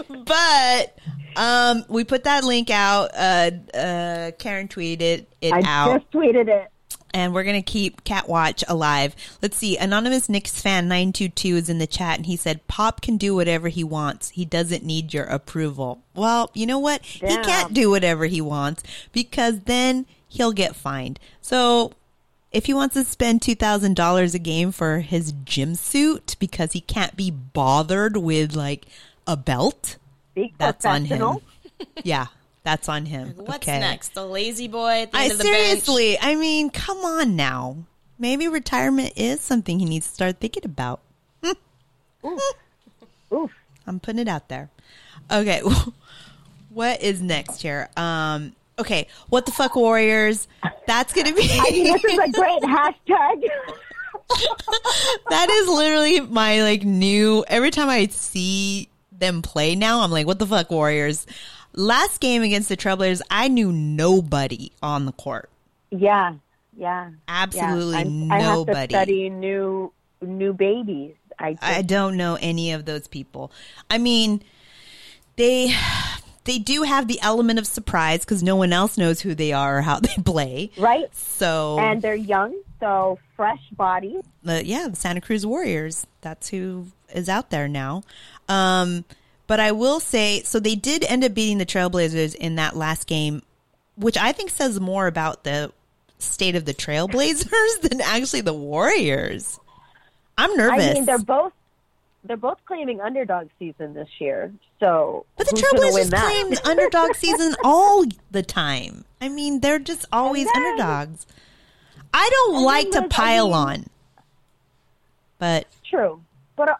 cruising. but um, we put that link out. Uh, uh, Karen tweeted it I out, just tweeted it. And we're gonna keep Cat Watch alive. Let's see. Anonymous Knicks fan nine two two is in the chat, and he said, "Pop can do whatever he wants. He doesn't need your approval." Well, you know what? He can't do whatever he wants because then he'll get fined. So. If he wants to spend two thousand dollars a game for his gym suit because he can't be bothered with like a belt, Be that's on him. Yeah, that's on him. What's okay. next? The lazy boy at the I end of the bench. seriously, I mean, come on now. Maybe retirement is something he needs to start thinking about. Oof. I'm putting it out there. Okay, what is next here? Um, okay, what the fuck, Warriors? That's gonna be. I mean, this is a great hashtag. that is literally my like new. Every time I see them play now, I'm like, what the fuck, Warriors? Last game against the Trailblazers, I knew nobody on the court. yeah, yeah. Absolutely yeah. I'm- I have to nobody. study new new babies. I, just, I don't know any of those people. I mean, they they do have the element of surprise because no one else knows who they are or how they play. right? So, And they're young, so fresh bodies. yeah, the Santa Cruz Warriors. That's who is out there now. Um, but I will say, so they did end up beating the Trailblazers in that last game, which I think says more about the state of the Trailblazers than actually the Warriors. I'm nervous. I mean, they're both they're both claiming underdog season this year. So, but the who's gonna win Trailblazers that? claim underdog season all the time. I mean, they're just always then- underdogs. I don't like to there's- I pile mean- on, but True, but uh,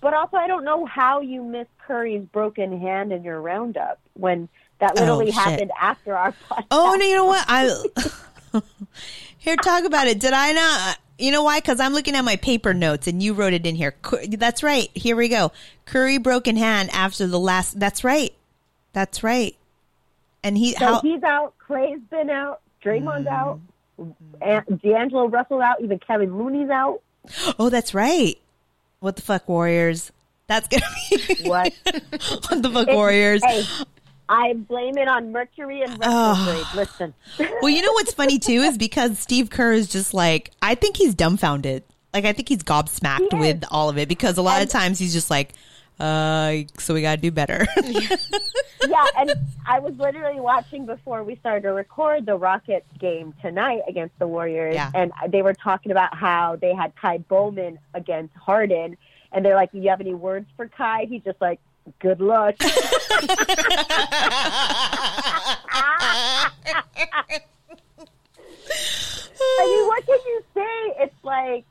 but also I don't know how you miss Curry's broken hand in your roundup when that literally Oh, happened after our podcast. Oh no! You know what? I here talk about it. Did I not? You know why? Because I'm looking at my paper notes, and you wrote it in here. That's right. Here we go. Curry broken hand after the last. That's right. That's right. And he So how he's out. Klay's been out. Draymond's Mm. out. And D'Angelo Russell out. Even Kevin Looney's out. Oh, that's right. What the fuck, Warriors? That's gonna be What? what the fuck, Warriors? Hey, I blame it on Mercury and retrograde. Listen, Well, you know what's funny too is because Steve Kerr is just like I think he's dumbfounded. Like I think he's gobsmacked He with all of it because a lot of times he's just like, uh, so we got to do better. yeah, and I was literally watching before we started to record the Rockets game tonight against the Warriors, Yeah. and they were talking about how they had Ky Bowman against Harden, and they're like, "Do you have any words for Ky?" He's just like, "Good luck." I mean, what can you say? It's like,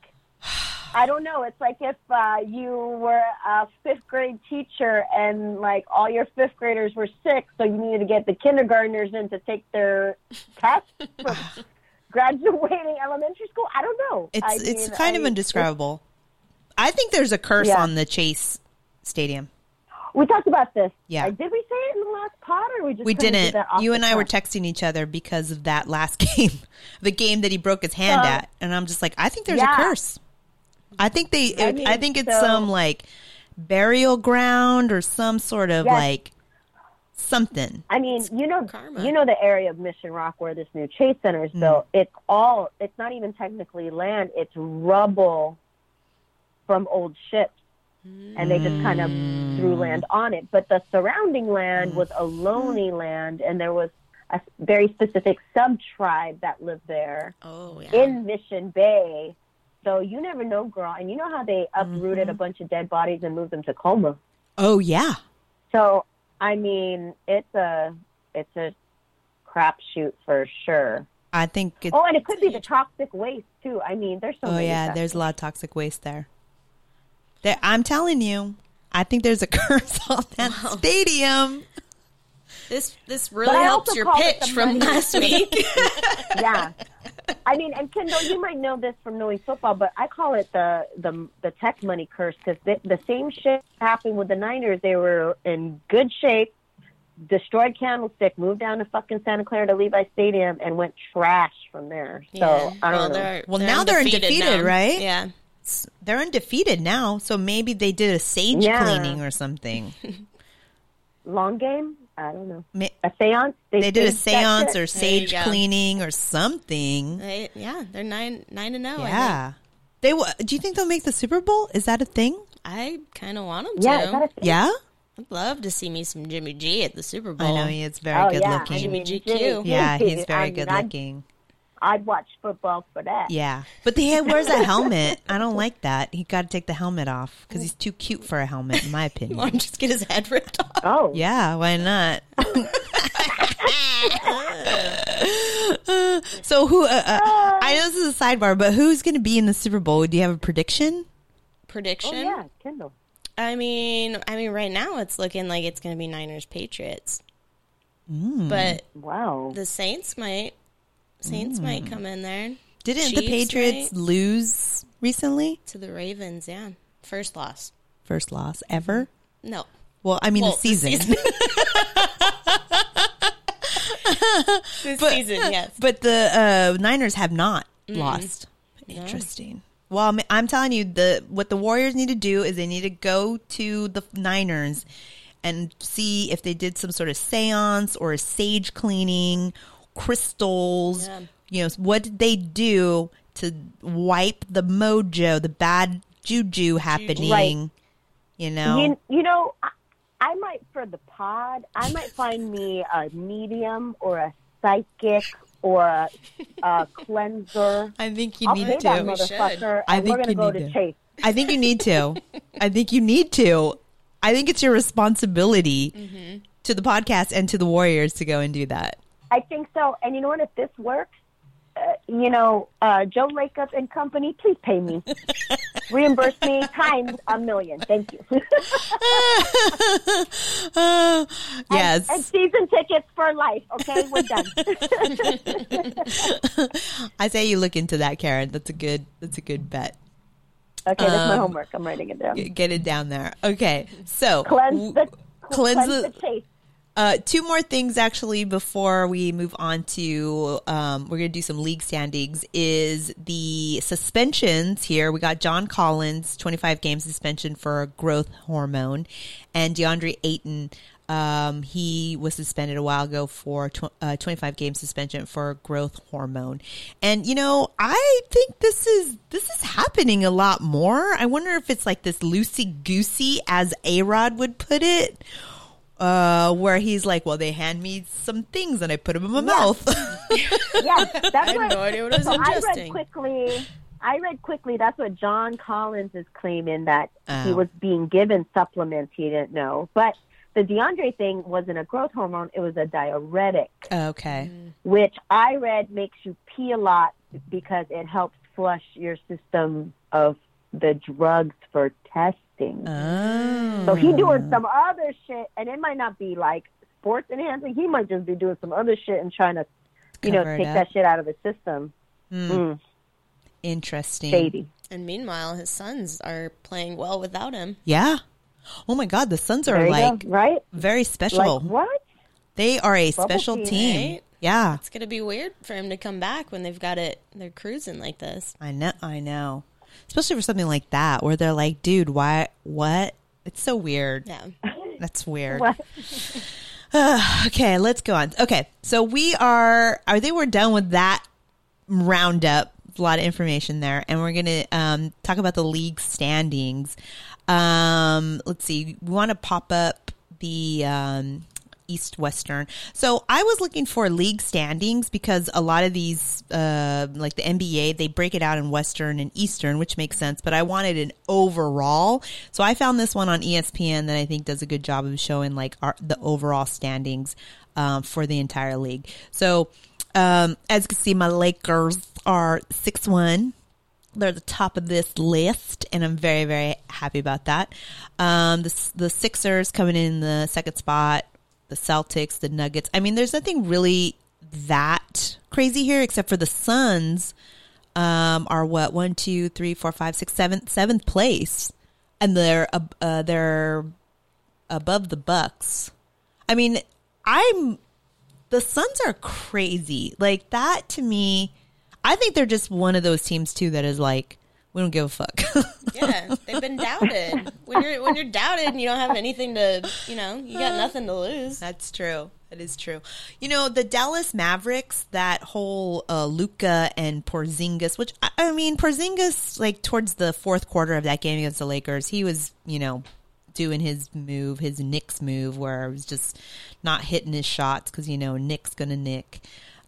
I don't know. It's like if uh, you were a fifth grade teacher and like all your fifth graders were sick, so you needed to get the kindergartners in to take their test for graduating elementary school. I don't know. it's I it's mean, kind of I- indescribable. I think there's a curse Yeah. on the Chase Stadium. We talked about this. Yeah. Uh, did we say it in the last pod, or we just We did didn't. You and I were texting each other because of that last game, the game that he broke his hand So- at, and I'm just like, I think there's Yeah. a curse. I think they. I I, mean, I think it's so- some like burial ground or some sort of Yes. like something. I mean, you know, karma. you know the area of Mission Rock where this new Chase Center is built. It's all. It's not even technically land. It's rubble from old ships, and they just kind of threw hmm. land on it. But the surrounding land was Ohlone land, and there was a very specific sub tribe that lived there Oh yeah. in Mission Bay. So you never know, girl. And you know how they uprooted mm-hmm. a bunch of dead bodies and moved them to Colma. Oh yeah. So I mean, it's a it's a crapshoot for sure. I think it's. Oh, and it could be the toxic waste too. I mean, there's so Oh yeah, there's a lot of toxic waste there. There, I'm telling you, I think there's a curse on that stadium. This this really helps your pitch from last week. yeah. I mean, and Kendall, you might know this from knowing football, but I call it the the the tech money curse because the, the same shit happened with the Niners. They were in good shape, destroyed Candlestick, moved down to fucking Santa Clara to Levi Stadium, and went trash from there. So Yeah. I don't well, know. They're, Well, now they're undefeated, now. right? Yeah. They're undefeated now, so maybe they did a sage Yeah. cleaning or something. Long game? I don't know. A seance? They did a seance or sage cleaning or something. They, yeah, they're nine nine and oh, zero. Yeah. They wa- do you think they'll make the Super Bowl? Is that a thing? I, kind of want them Yeah, to. is that a thing? Yeah. I'd love to see me some Jimmy G at the Super Bowl. I know he is very Oh, good yeah. Looking. Jimmy GQ. Jimmy yeah, he's very I mean, good I'd- looking. I'd watch football for that. Yeah, but he wears a helmet. I don't like that. He got to take the helmet off because he's too cute for a helmet, in my Want opinion. him to just get his head ripped off? Oh, Yeah, why not? so who? Uh, uh, I know this is a sidebar, but who's going to be in the Super Bowl? Do you have a prediction? Prediction? Oh, yeah, Kendall. I mean, I mean, right now it's looking like it's going to be Niners Patriots, Mm. but Wow. the Saints might Saints might come in there Didn't the Patriots right? lose recently? to the Ravens. Yeah, first loss. First loss ever. No, Well, I mean Well, the season. this But- season, yes. But the uh, Niners have not lost. Interesting. Well, I'm, I'm telling you, the what the Warriors need to do is they need to go to the Niners and see if they did some sort of seance or a sage cleaning, crystals. Yeah. You know, what did they do to wipe the mojo, the bad juju happening? Right. You know, You, you know, I, I might for the pod. I might find me a medium or a psychic or a, a cleanser. I think you I'll need pay that to. We motherfucker, I think we're gonna you go need to to. Chase. I think you need to. I think you need to. I think it's your responsibility Mm-hmm. to the podcast and to the Warriors to go and do that. I think so. And you know what? If this works, uh, you know, uh, Joe Lacob and company, please pay me. Reimburse me times a million. Thank you. Uh, yes. and season tickets for life. Okay, we're done. I say you look into that, Karen. That's a good. That's a good bet. Okay, that's my Um, homework. I'm writing it down. Get it down there. Okay. So Cleanse the cleanse cleanse the- the chase. Uh, two more things actually before we move on to um, we're gonna do some league standings is the suspensions here. We got john collins 25 game suspension for growth hormone and deandre ayton um, he was suspended a while ago for tw- uh, 25 game suspension for growth hormone. And you know i think this is this is happening a lot more. I wonder if it's like this loosey goosey as A-Rod would put it uh, where he's like, "Well, they hand me some things and I put them in my mouth." Yeah, that's I what. no idea what it was so I read quickly. I read quickly. That's what John Collins is claiming that he Oh. was being given supplements he didn't know. But the DeAndre thing wasn't a growth hormone; it was a diuretic, okay. which I read makes you pee a lot because it helps flush your system of the drugs for testing. Oh. So he doing some other shit, and it might not be like sports enhancing. He might just be doing some other shit and trying to, you know, Cover it take up. that shit out of his system. Mm, Interesting. shady. And meanwhile, his Suns are playing well without him. Yeah. Oh my God, the Suns are like go. Right? very special. Like what? They are a Bubble special team, team. right? Yeah, It's gonna be weird for him to come back when they've got it. They're cruising like this. I know. I know. Especially for something like that, where they're like, "Dude, why? What? It's so weird. Yeah. That's weird." What? okay, let's go on. Okay, so we are. I think we're done with that roundup. A lot of information there, and we're gonna um, talk about the league standings. Um, let's see. We want to pop up the um, East Western. So I was looking for league standings because a lot of these, uh, like the NBA, they break it out in Western and Eastern, which makes sense. But I wanted an overall, so I found this one on ESPN that I think does a good job of showing like our, the overall standings um, for the entire league. So um, as you can see, my Lakers are six one they're the top of this list, and I'm very, very happy about that. Um, the the Sixers coming in the second spot, the Celtics, the Nuggets. I mean, there's nothing really that crazy here, except for the Suns um, are what one, two, three, four, five, six, seventh, seventh place, and they're uh, they're above the Bucks. I mean, I'm the Suns are crazy. Like that to me, I think they're just one of those teams too that is like, we don't give a fuck. Yeah, they've been doubted. When you're when you're doubted and you don't have anything to, you know, you got nothing to lose. That's true. That is true. You know, the Dallas Mavericks, that whole uh, Luka and Porzingis, which I, I mean, Porzingis, like towards the fourth quarter of that game against the Lakers, he was, you know, doing his move, his Knicks move, where it was just not hitting his shots because you know Nick's gonna nick.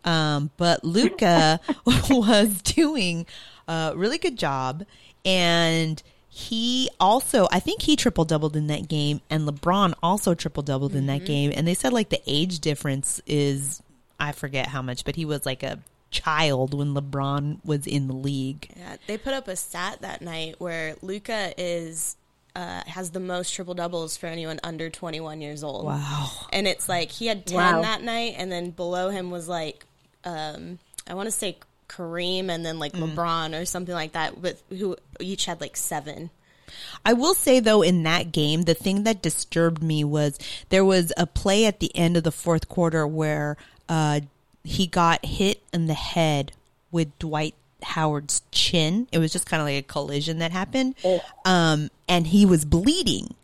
Um, but Luka was doing a really good job, and he also, I think he triple doubled in that game, and LeBron also triple doubled in that game. And they said like the age difference is, I forget how much, but he was like a child when LeBron was in the league. Yeah, they put up a stat that night where Luka is uh, has the most triple doubles for anyone under 21 years old. Wow. And it's like he had 10 Wow. that night, and then below him was like, um, I want to say Kareem and then like LeBron or something like that, with who each had like seven. I will say though, in that game, the thing that disturbed me was there was a play at the end of the fourth quarter where uh, he got hit in the head with Dwight Howard's chin. It was just kind of like a collision that happened, um, and he was bleeding.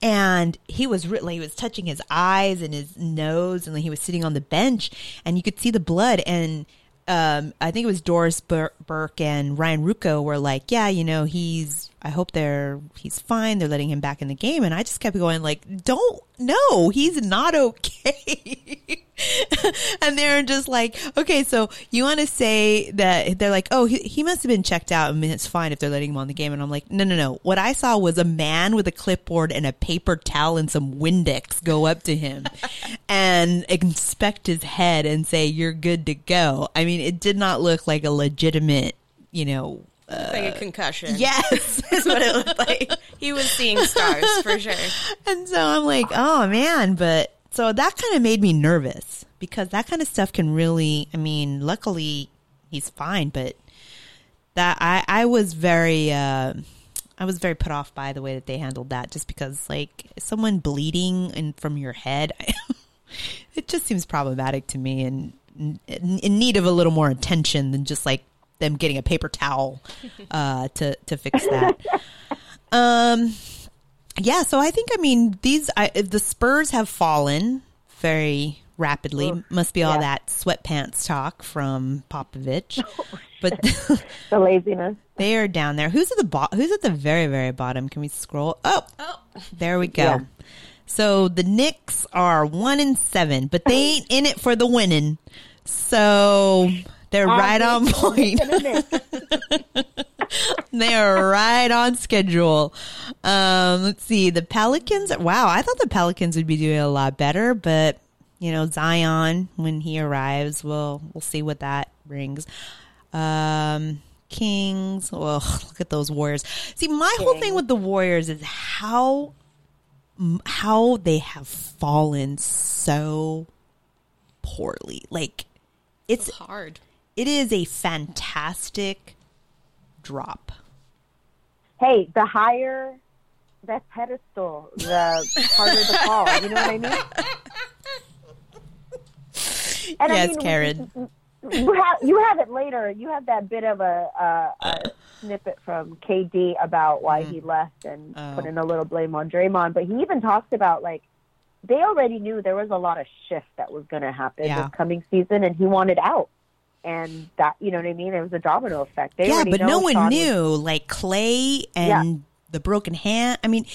and he was re- like he was touching his eyes and his nose, and he was sitting on the bench, and you could see the blood. And um, I think it was Doris Bur- Burke and Ryan Ruocco were like, "Yeah, you know, he's. I hope they're he's fine. They're letting him back in the game." And I just kept going, like, "Don't no, he's not okay." and they're just like, okay, so you want to say that they're like, oh, he, he must have been checked out. I mean, it's fine if they're letting him on the game. And I'm like, no, no, no. What I saw was a man with a clipboard and a paper towel and some Windex go up to him and inspect his head and say, you're good to go. I mean, it did not look like a legitimate, you know, like a uh, concussion. yes. is what it looked like. He was seeing stars for sure. And so I'm like, oh man, but so that kind of made me nervous because that kind of stuff can really, I mean, luckily he's fine, but that I, I was very, uh, I was very put off by the way that they handled that just because like someone bleeding and from your head, it just seems problematic to me and in, in need of a little more attention than just like them getting a paper towel, uh, to, to fix that. Um, yeah, so I think I mean these I, the Spurs have fallen very rapidly. Must be all yeah. that sweatpants talk from Popovich, oh, but The laziness. they are down there. Who's at the bo- Who's at the very very bottom? Can we scroll? Oh, oh. there we go. Yeah. So the Knicks are one and seven, but they ain't in it for the winning. So they're right on point. they are right on schedule. Um, let's see. The Pelicans. Wow, I thought the Pelicans would be doing a lot better, but you know, Zion when he arrives, we'll we'll see what that brings. Um, Kings. Well, look at those Warriors. See, my whole thing with the Warriors is how how they have fallen so poorly. Like it's It's hard. It is a fantastic drop. Hey, the higher that pedestal, the harder the fall. You know what I mean? And yes, mean, Karen. You have you have it later. You have that bit of a, a, a snippet from KD about why he mm-hmm. left and Oh. putting a little blame on Draymond. But he even talks about like they already knew there was a lot of shift that was going to happen Yeah. this coming season, and he wanted out. And that you know what I mean? It was a domino effect. They yeah, but no one Sean was- knew. Like Klay and the broken hand. I mean,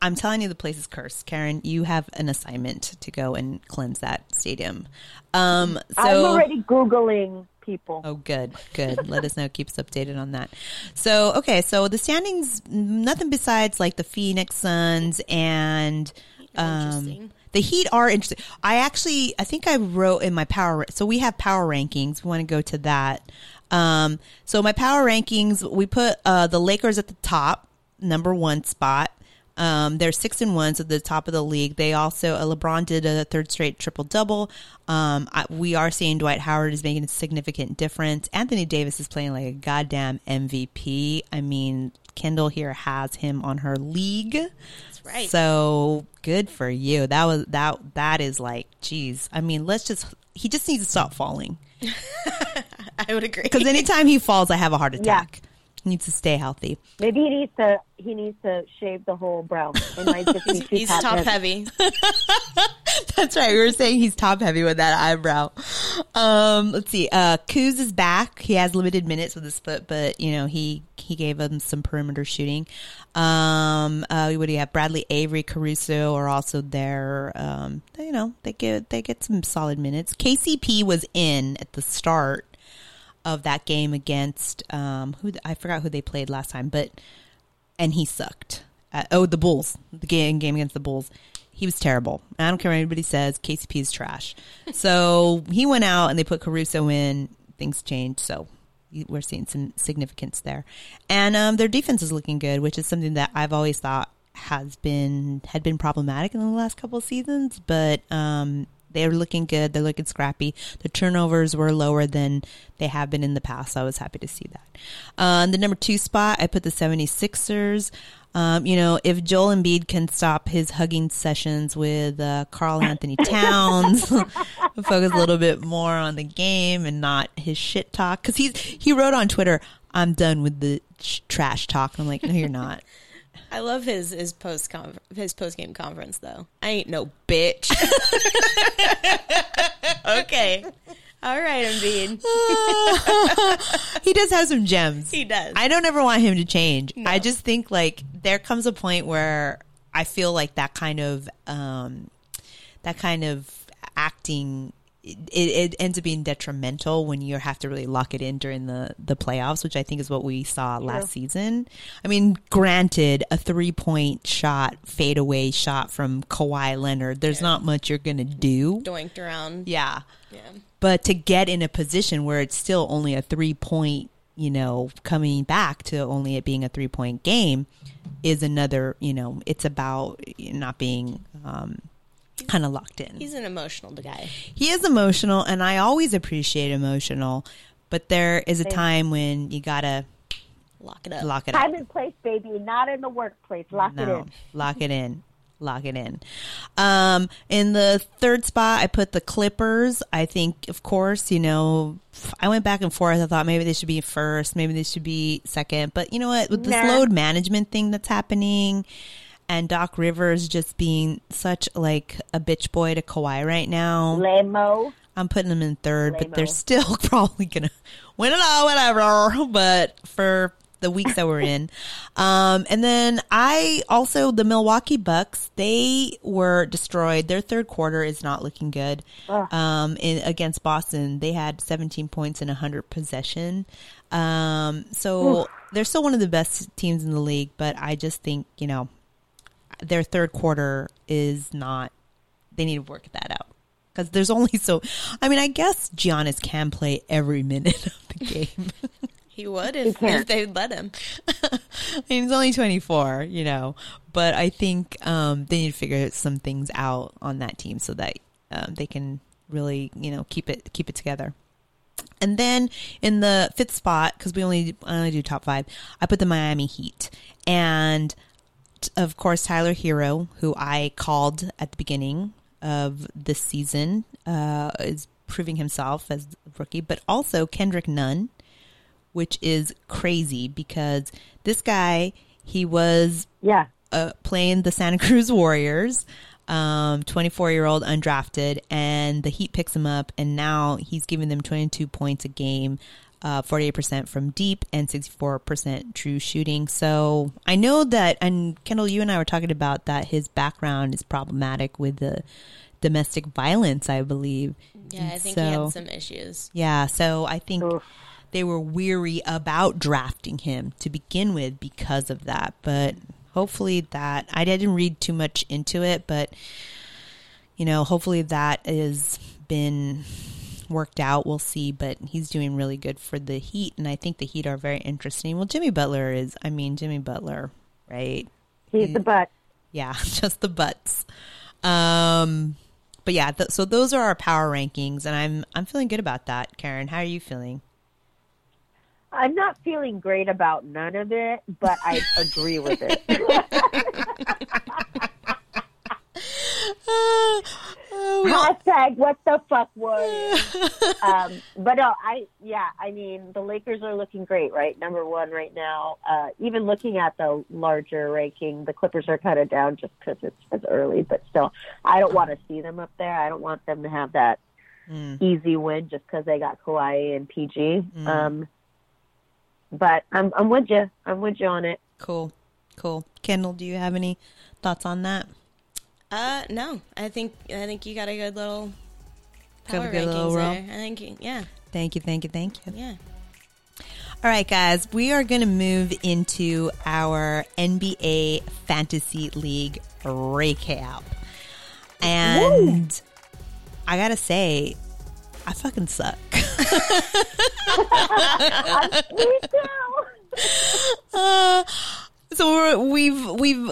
I'm telling you, the place is cursed. Karen, you have an assignment to go and cleanse that stadium. Um, so I'm already googling people. Oh, good, good. Let us know. Keep us updated on that. So, okay, so the standings, nothing besides like the Phoenix Suns and um, Interesting. The Heat are interesting. I actually, I think I wrote in my power. So we have power rankings. We want to go to that. Um, so my power rankings, we put uh, the Lakers at the top, number one spot. Um, they're six and ones at the top of the league. They also uh, LeBron did a third straight triple double. Um, I, we are seeing Dwight Howard is making a significant difference. Anthony Davis is playing like a goddamn MVP. I mean, Kendall here has him on her league. That's right. So good for you. That was that. That is like, geez. I mean, let's just. He just needs to stop falling I would agree. because anytime he falls, I have a heart attack. Needs to stay healthy. Maybe he needs to he needs to shave the whole brow. It might just be too he's top heavy. That's right. We were saying he's top heavy with that eyebrow. Um, let's see. Uh, Kuz is back. He has limited minutes with his foot, but you know he he gave him some perimeter shooting. Um, uh, what do you have? Bradley Avery, Caruso are also there. Um, you know they get they get some solid minutes. KCP was in at the start of that game against um who I forgot who they played last time, but and he sucked. Uh, oh, the Bulls, the game game against the Bulls. He was terrible. I don't care what anybody says. KCP is trash. So he went out and they put Caruso in. Things changed. So we're seeing some significance there, and um, their defense is looking good, which is something that I've always thought has been had been problematic in the last couple of seasons. But um, they're looking good. They're looking scrappy. The turnovers were lower than they have been in the past. So I was happy to see that. Uh, the number two spot, I put the 76ers. Um, you know, if Joel Embiid can stop his hugging sessions with uh, Karl-Anthony Towns, focus a little bit more on the game and not his shit talk. Because he's he wrote on Twitter, "I'm done with the sh- trash talk." And I'm like, no, you're not. I love his his post his post game conference though. I ain't no bitch. okay. All right, Embiid. he does have some gems. He does. I don't ever want him to change. I just think like there comes a point where I feel like that kind of um that kind of acting it, it ends up being detrimental when you have to really lock it in during the the playoffs, which I think is what we saw last season. I mean, granted, a three point shot, fadeaway shot from Kawhi Leonard, there's not much you're gonna do. Doinked around. Yeah. Yeah. But to get in a position where it's still only a three point, you know, coming back to only it being a three point game is another, you know, it's about not being um, kind of locked in. He's an emotional guy. He is emotional, and I always appreciate emotional, but there is a time when you gotta Lock it up. lock it up. Time and place, baby, not in the workplace. Lock it in. lock it in. Lock it in. Um, in the third spot, I put the Clippers. I think, of course, you know, I went back and forth. I thought maybe they should be first, maybe they should be second. But you know what? With this Nah. load management thing that's happening, and Doc Rivers just being such like a bitch boy to Kawhi right now, Lamo. I'm putting them in third, but they're still probably gonna win it all, whatever. But for the weeks that we're in, um, and then I also the Milwaukee Bucks they were destroyed. Their third quarter is not looking good. Um, in against Boston, they had 17 points in 100 possession. Um, so they're still one of the best teams in the league, but I just think you know their third quarter is not. They need to work that out because there's only so. I mean, I guess Giannis can play every minute of the game. He would if, can't. if they'd let him. I mean, he's only 24, you know, but I think um, they need to figure some things out on that team so that um, they can really, you know, keep it keep it together. And then in the fifth spot, because we only I only do top five, I put the Miami Heat, and t- of course Tyler Herro, who I called at the beginning of this season, uh, is proving himself as rookie, but also Kendrick Nunn, which is crazy because this guy he was Yeah. uh, playing the Santa Cruz Warriors, um, 24 year old undrafted, and the Heat picks him up, and now he's giving them 22 points a game, uh, 48% from deep, and 64% true shooting. So I know that, and Kendall, you and I were talking about that his background is problematic with the domestic violence, I believe. Yeah, I think so, he had some issues. yeah, so I think they were weary about drafting him to begin with because of that. But hopefully that I didn't read too much into it, but you know, hopefully that has been worked out. We'll see, but he's doing really good for the Heat, and I think the Heat are very interesting. Well, Jimmy Butler is. I mean, Jimmy Butler, right? He's the butt. Yeah, just the butts. Um, but yeah, th- so those are our power rankings, and I'm I'm feeling good about that. Karen, how are you feeling? I'm not feeling great about none of it, but I agree with it. Hashtag what the fuck was. um, but no, I yeah, I mean the Lakers are looking great, right? Number one right now. Uh, even looking at the larger ranking, the Clippers are kind of down just because it's it's early. But still, I don't want to see them up there. I don't want them to have that easy win just because they got Kawhi and PG. Um, but I'm I'm with you. I'm with you on it. Cool, cool. Kendall, do you have any thoughts on that? Uh, no, I think I think you got a good little Got a power good little rankings roll? there. I think, you- yeah, Thank you, thank you, thank you. yeah. All right, guys, we are going to move into our NBA Fantasy League recap. And I got to say, I fucking suck. Me too. Uh, so we're, we've we've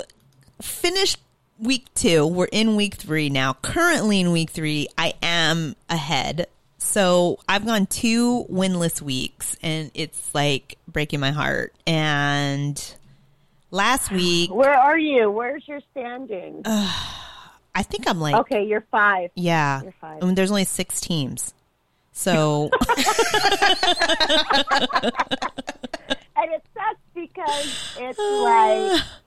finished week two. We're in week three now. Currently in week three, I am ahead. So I've gone two winless weeks, and it's like breaking my heart. And last week, Where are you? Where's your standing? I think I'm like, okay, you're five. yeah. You're five. I mean, there's only six teams. So And it sucks because it's like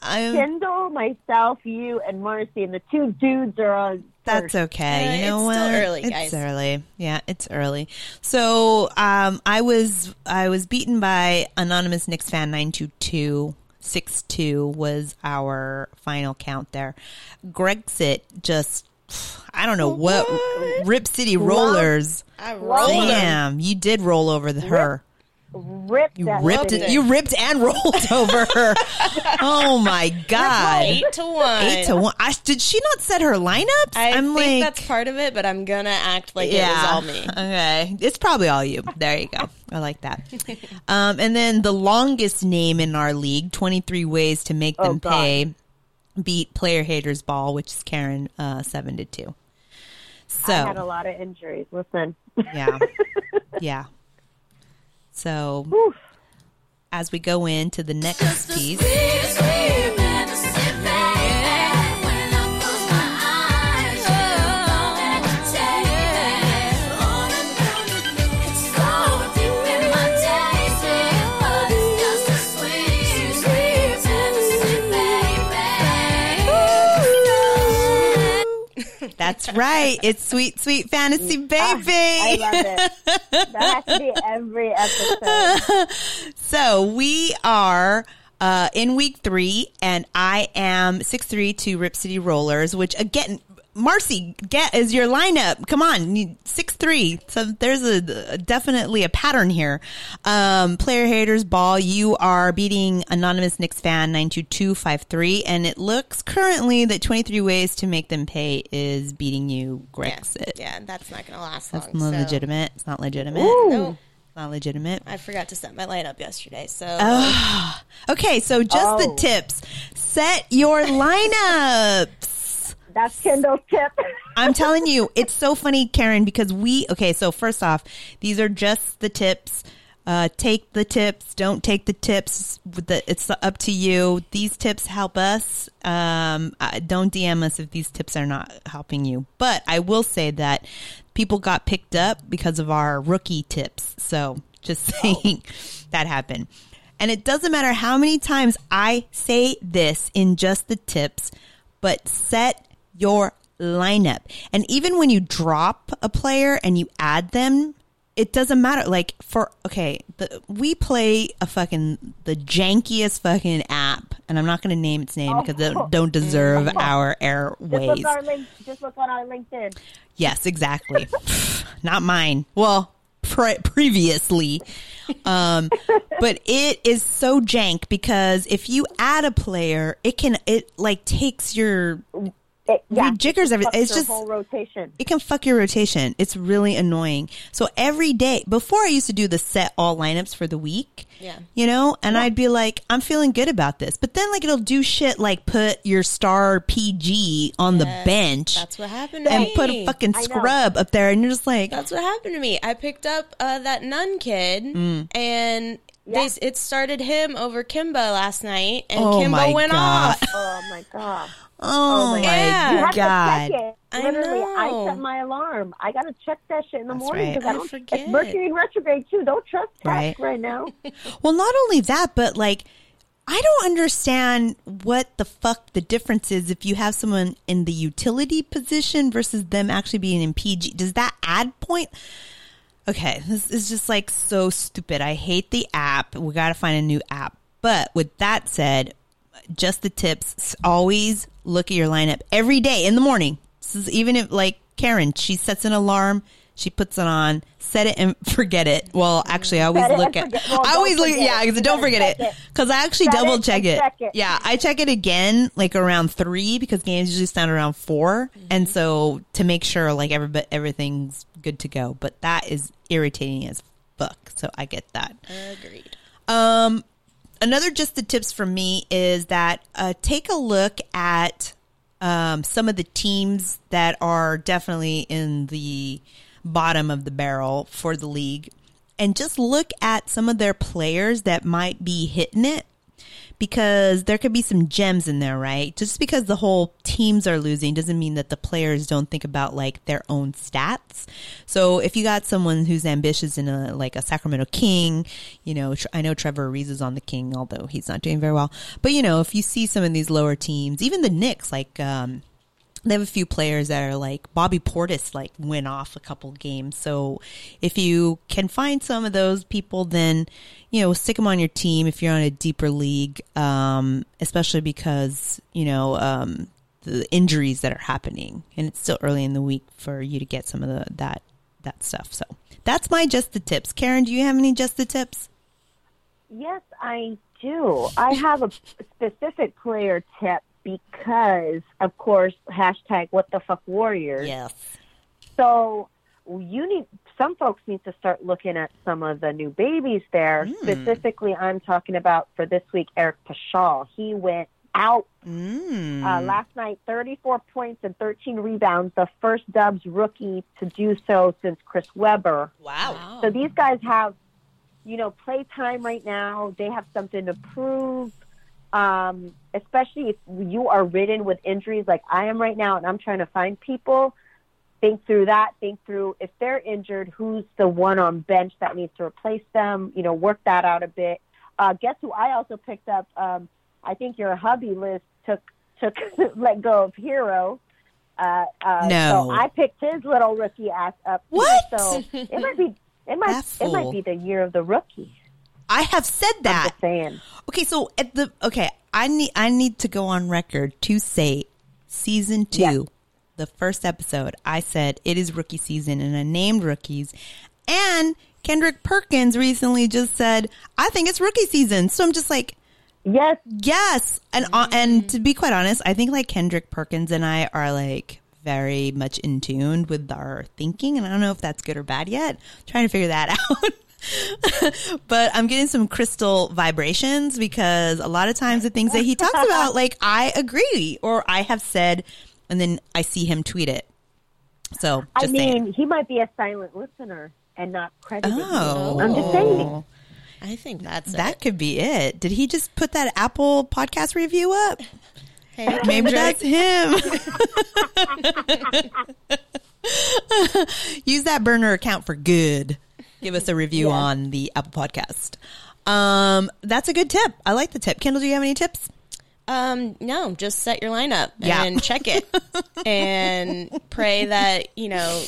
I'm, Kendall, myself, you, and Marcy, and the two dudes are on. That's first. okay. Uh, you know it's what? still early, it's guys. early. Yeah, it's early. So, um, I was I was beaten by anonymous Knicks fan nine two two six two was our final count there. Grexit just I don't know what, Rip City Rollers. I rolled them. Damn, you did roll over the, her. Ripped You that ripped thing. it. You ripped and rolled over her. Oh my god. Eight to one. Eight to one. I, did she not set her lineups? I am think like, that's part of it, but I'm gonna act like it was all me. Okay. It's probably all you. There you go. I like that. Um, and then the longest name in our league, 23 ways to make them God. pay, beat player haters ball, which is Karen, uh, seven to two. So, I had a lot of injuries. Listen. yeah. Yeah. So, as we go into the next piece, that's right. It's sweet, sweet fantasy baby. I love it. That has to be every episode. So we are uh, in week three, and I am six three to Rip City Rollers, which again, Marcy, get is your lineup. Come on, six three. So there's a, a- definitely a pattern here. Um, player haters ball. You are beating anonymous Knicks fan nine two two five three, and it looks currently that twenty three ways to make them pay is beating you. Yeah, Grexit. yeah, that's not gonna last That's long. not so- legitimate. It's not legitimate. No, It's not legitimate. I forgot to set my lineup yesterday, so Okay, so just the Oh. tips. Set your lineups. That's Kendall's tip. I'm telling you, it's so funny, Karen, because we, okay, so first off, these are just the tips. Uh, take the tips, don't take the tips. It's up to you. These tips help us. Um, don't DM us if these tips are not helping you. But I will say that people got picked up because of our rookie tips. So just saying that happened. And it doesn't matter how many times I say this in just the tips, but set your lineup. And even when you drop a player and you add them, it doesn't matter. Like for okay, the, we play a fucking the jankiest fucking app, and I'm not going to name its name because it don't deserve our Just airways. look, our link, just look on our LinkedIn. Yes, exactly. Not mine. Well, pre- previously. Um, but it is so jank because if you add a player, it can, it like takes your, It, yeah, Rejiggers everything. It's just- whole rotation. it can fuck your rotation. It's really annoying. So every day, before I used to do the set all lineups for the week. Yeah. You know, and I'd be like, I'm feeling good about this. But then like it'll do shit like put your star PG on the bench. that's what happened to and me. put a fucking scrub up there and you're just like That's what happened to me. I picked up uh, that Nunn kid, Mm. and they, it started him over Kemba last night, and Oh Kemba went God. off. Oh my god! Oh, oh my God. You have god. to check it. I Literally, I, know. set my alarm. I gotta check that shit in the That's morning because I I don't forget. It's Mercury in retrograde too. Don't trust tech Right. right, now. Well, not only that, but like I don't understand what the fuck the difference is if you have someone in the utility position versus them actually being in PG. Does that add point? Okay, this is just like so stupid. I hate the app. We got to find a new app. But with that said, just the tips. Always look at your lineup every day in the morning. This is even if like Karen, she sets an alarm, she puts it on, set it and forget it. Well, actually, I always look at. well, I always look. Yeah, because don't forget it. Because I actually Set double check it. check it. Yeah, I check it again like around three because games usually start around 4 and so to make sure like every everything's good to go. But that is irritating as fuck. So I get that. Agreed. Um, another just the tips from me is that uh, take a look at um, some of the teams that are definitely in the bottom of the barrel for the league, and just look at some of their players that might be hitting it. Because there could be some gems in there, right? Just because the whole teams are losing doesn't mean that the players don't think about like their own stats. So if you got someone who's ambitious in a like a Sacramento King, you know, I know Trevor Reese is on the King, although he's not doing very well. But you know, if you see some of these lower teams, even the Knicks, like um, they have a few players that are like Bobby Portis like went off a couple games. So if you can find some of those people, then you know stick them on your team if you're on a deeper league, um, especially because you know um, the injuries that are happening, and it's still early in the week for you to get some of the that that stuff. So that's my just the tips. Karen, do you have any just the tips? Yes, I do. I have a specific player tip because, of course, hashtag what the fuck warriors. Yes. So you need some folks need to start looking at some of the new babies there. Specifically, I'm talking about for this week Eric Paschall. He went out Mm. uh, last night, 34 points and 13 rebounds. The first Dubs rookie to do so since Chris Webber. Wow. So these guys have, you know, play time right now. They have something to prove. Um, especially if you are ridden with injuries like I am right now, and I'm trying to find people. Think through that. Think through if they're injured, who's the one on bench that needs to replace them. You know, work that out a bit. Uh, guess who I also picked up? Um, I think your hubby Liz took took let go of Herro. Uh, uh, No. So I picked his little rookie ass up. What? So it might be it might it might be the year of the rookie. I have said that. Just saying. Okay, so at the okay, I need I need to go on record to say season 2, Yeah. the first episode, I said it is rookie season and I named rookies and Kendrick Perkins recently just said, "I think it's rookie season." So I'm just like, Yes, yes. And uh, and to be quite honest, I think like Kendrick Perkins and I are like very much in tune with our thinking and I don't know if that's good or bad yet. trying to figure that out. but I'm getting some crystal vibrations because a lot of times the things that he talks about, like I agree or I have said, and then I see him tweet it. So I mean saying. he might be a silent listener and not credited. Oh, I'm just saying. I think that's that it. could be it. Did he just put that Apple podcast review up? Hey, Maybe that's him. Use that burner account for good. Give us a review on the Apple podcast. Um, that's a good tip. I like the tip. Kendall, do you have any tips? Um, no, just set your lineup Yeah. and check it, and pray that you know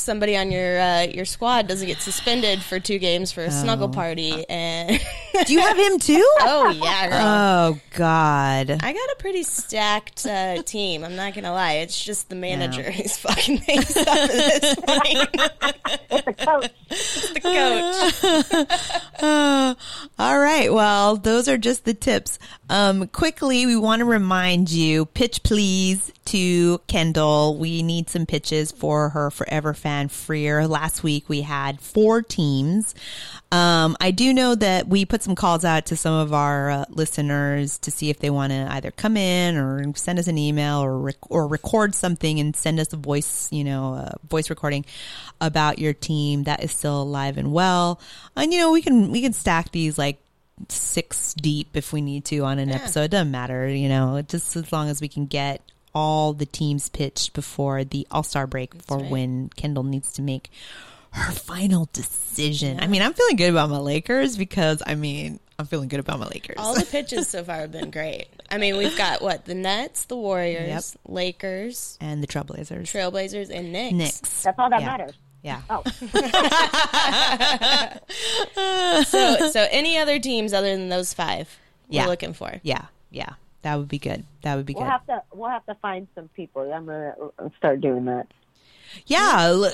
somebody on your uh, your squad doesn't get suspended for two games for a snuggle party. And Do you have him too? oh yeah, girl. Oh God. I got a pretty stacked uh, team. I'm not gonna lie. It's just the manager who's fucking things up at this point. It's a coach. It's the coach. Uh, all right. Well, those are just the tips. Um, quickly, we want to remind you, pitch please to Kendall. We need some pitches for her Forever Fan Freer. Last week we had four teams. Um, I do know that we put some calls out to some of our uh, listeners to see if they want to either come in or send us an email or rec- or record something and send us a voice, you know, a voice recording about your team that is still alive and well. And you know, we can we can stack these like six deep if we need to on an episode. It doesn't matter, you know, just as long as we can get all the teams pitched before the All Star break for when Kendall needs to make her final decision. I mean, I'm feeling good about my Lakers because I mean, I'm feeling good about my Lakers. All the pitches so far have been great. I mean, we've got what the Nets, the Warriors, Yep. Lakers, and the Trailblazers. Trailblazers, and Knicks. Knicks. That's all that Yeah. matters. Yeah. Oh, So, so any other teams other than those five? Yeah. We're looking for. Yeah. Yeah. That would be good. That would be we'll good. have to we'll have to find some people. I'm gonna uh, start doing that. Yeah,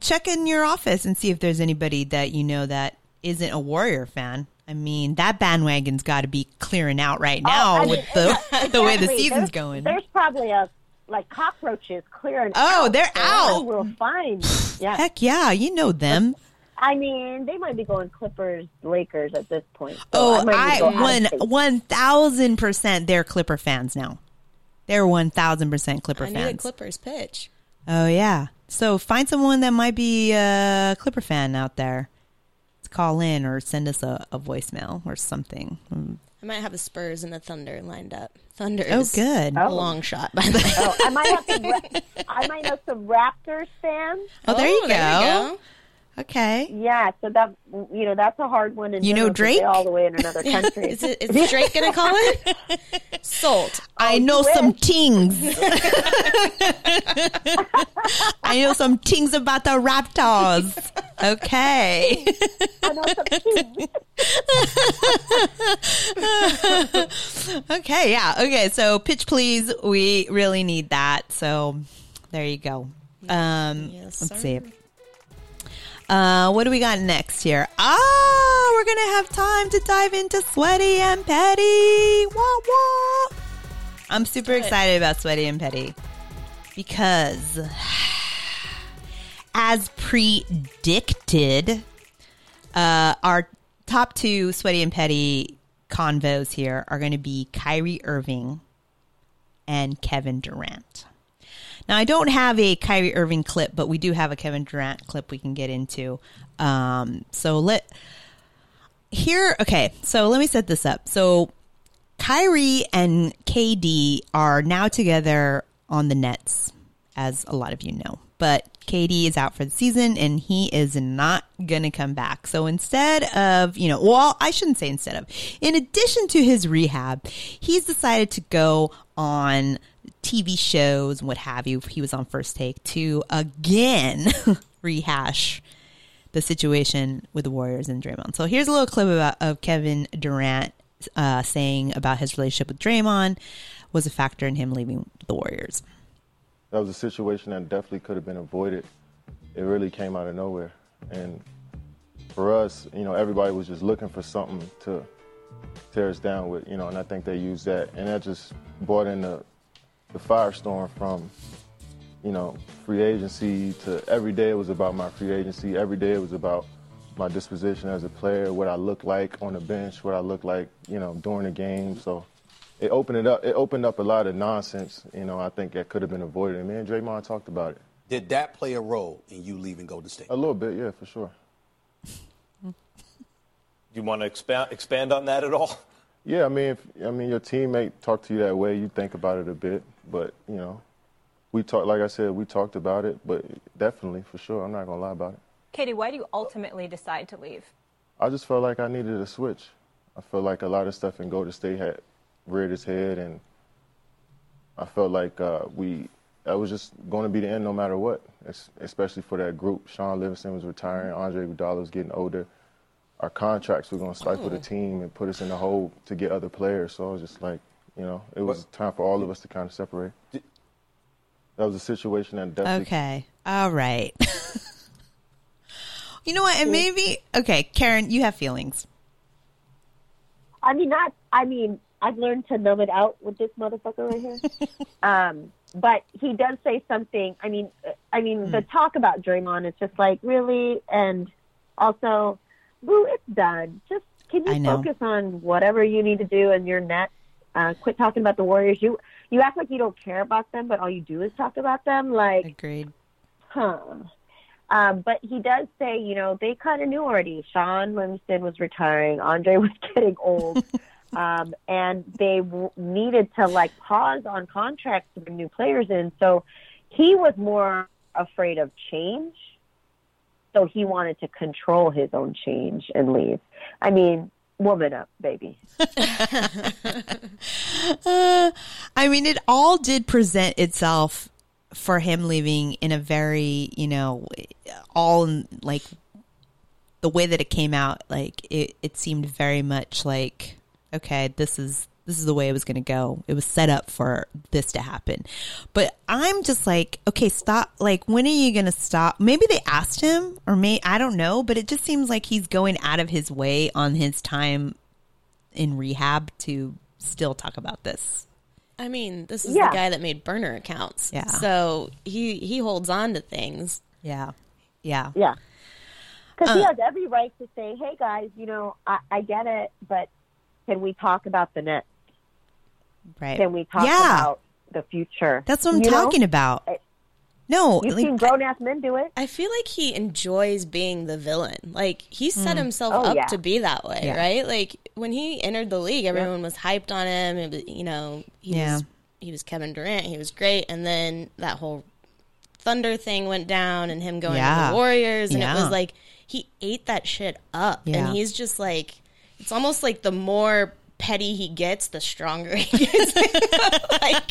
check in your office and see if there's anybody that you know that isn't a Warrior fan. I mean, that bandwagon's got to be clearing out right now I with mean, the the way the season's There's- going. There's probably a like cockroaches clearing. Out. Oh, out, they're so out. will find. Yeah, Heck yeah, you know them. I mean they might be going Clippers, Lakers at this point. So Oh, might need I to go one one thousand percent. They're Clipper fans now. They're one thousand percent Clipper I need a fans. Clippers pitch. Oh yeah. So find someone that might be a Clipper fan out there. Let's call in or send us a, a voicemail or something. Mm, I might have the Spurs and the Thunder lined up. Thunder Oh, is good. a long shot, by the way. Oh, I might have some. Ra- I might know some Raptors fans. Oh, there you go. There you go. Okay. Yeah, so that you know that's a hard one. In You know general 'cause Drake? all the way in another country. Is, it, is Drake going to call it? Sold. I know you some wish. things. I know some things about the Raptors. Okay. I know some teams. okay, yeah. Okay, so pitch please. We really need that. So there you go. Um Yes, let's sir. see. Uh what do we got next here? Ah, we're gonna have time to dive into Sweaty and Petty. Wah wah. I'm super excited about Sweaty and Petty because as predicted, uh, our top two Sweaty and Petty convos here are going to be Kyrie Irving and Kevin Durant. Now, I don't have a Kyrie Irving clip, but we do have a Kevin Durant clip we can get into. Um, so let here. Okay, so let me set this up. So Kyrie and KD are now together on the Nets, as a lot of you know. But KD is out for the season and he is not going to come back. So instead of, you know, well, I shouldn't say instead of, in addition to his rehab, he's decided to go on TV shows and what have you. He was on First Take to again rehash the situation with the Warriors and Draymond. So here's a little clip about of Kevin Durant uh, saying about his relationship with Draymond was a factor in him leaving the Warriors. that was a situation that definitely could have been avoided. It really came out of nowhere. And for us, you know, everybody was just looking for something to tear us down with, you know, and I think they used that. And that just brought in the, the firestorm from, you know, free agency to every day it was about my free agency. Every day it was about my disposition as a player, what I look like on the bench, what I look like, you know, during the game. So it opened it up. It opened up a lot of nonsense. You know, I think that could have been avoided. And me and Draymond talked about it Did that play a role in you leaving Golden State? a little bit, yeah, for sure. Do you want to expand expand on that at all? Yeah, I mean, if, I mean, your teammate talked to you that way, you think about it a bit. But you know, we talked. Like I said, we talked about it. But definitely, for sure, I'm not gonna lie about it. KD, why do you ultimately decide to leave? I just felt like I needed a switch. I felt like a lot of stuff in Golden State had reared its head, and I felt like uh, we that was just going to be the end no matter what. Especially for that group. Shaun Livingston was retiring. Andre Iguodala was getting older. Our contracts were going to stifle the team and put us in the hole to get other players. So I was just like, you know, it was time for all of us to kind of separate. That was a situation that definitely Okay. All right. you know what? And maybe, okay, Karen, you have feelings. I mean, not. I mean, I've learned to numb it out with this motherfucker right here. um, but he does say something. I mean, I mean, the talk about Draymond is just like really, and also, boo, it's done. Just can you focus on whatever you need to do in your net? Uh, quit talking about the Warriors. You you act like you don't care about them, but all you do is talk about them. Like, Agreed. huh. Um, but he does say, you know, they kind of knew already. Shaun Livingston was retiring. Andre was getting old. um, and they w- needed to, like, pause on contracts to bring new players in. So he was more afraid of change. So he wanted to control his own change and leave. I mean, woman up, baby. Uh, I mean, it all did present itself for him leaving in a very, you know, all in, like the way that it came out. Like it, it seemed very much like, okay, this is this is the way it was going to go. It was set up for this to happen. But I'm just like, okay, stop. Like, when are you going to stop? Maybe they asked him, or may I don't know. But it just seems like he's going out of his way on his time in rehab to still talk about this. I mean, this is Yeah. the guy that made burner accounts. Yeah. So he he holds on to things. Yeah. Yeah. Yeah. Because he Uh. has every right to say, hey, guys, you know, I, I get it, but can we talk about the net? Right. Can we talk yeah. about the future? That's what I'm You know? talking about. No, You've like, seen grown ass men do it. I feel like he enjoys being the villain. Like he set Mm. himself Oh, up yeah. to be that way, Yeah. right? Like when he entered the league, everyone was hyped on him. It was, you know, he Yeah. was he was Kevin Durant. He was great, and then that whole Thunder thing went down, and him going to the Warriors, and it was like he ate that shit up, Yeah. and he's just like, it's almost like the more petty he gets, the stronger he gets. like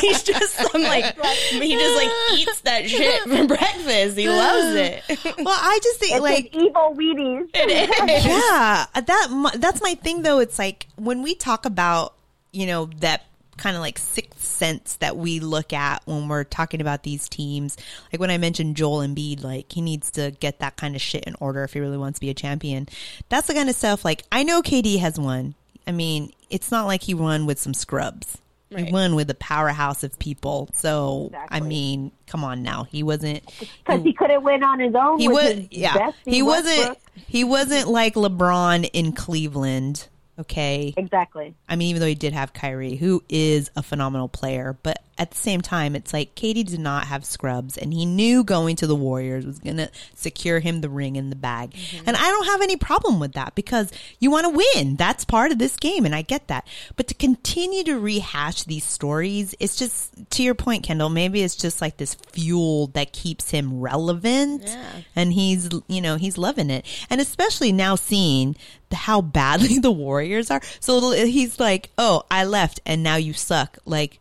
he's just some like he just like eats that shit for breakfast. He loves it. well, I just think It's like his evil Wheaties. yeah, that that's my thing though. It's like when we talk about you know that kind of like sixth sense that we look at when we're talking about these teams. Like when I mentioned Joel Embiid, like he needs to get that kind of shit in order if he really wants to be a champion. That's the kind of stuff. Like I know KD has won. I mean, it's not like he won with some scrubs. He won with a powerhouse of people. So I mean, come on now. He wasn't Because he couldn't win on his own. he was yeah he wasn't Westbrook. he wasn't like lebron in cleveland okay Exactly. i mean even though he did have kyrie who is a phenomenal player but at the same time it's like KD did not have scrubs and he knew going to the warriors was going to secure him the ring in the bag. Mm-hmm. And i don't have any problem with that because you want to win. That's part of this game and i get that. But to continue to rehash these stories it's just to your point kendall maybe it's just like this fuel that keeps him relevant Yeah. and he's you know he's loving it. And especially now seeing how badly the warriors are. So he's like oh i left and now you suck. Like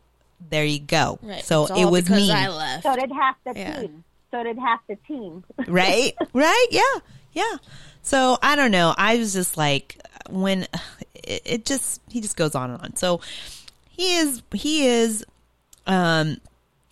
there you go Right. so It's it all was me I left. So did half the Yeah. team. So did half the team. right right yeah yeah so i don't know i was just like when it, it just he just goes on and on so he is he is um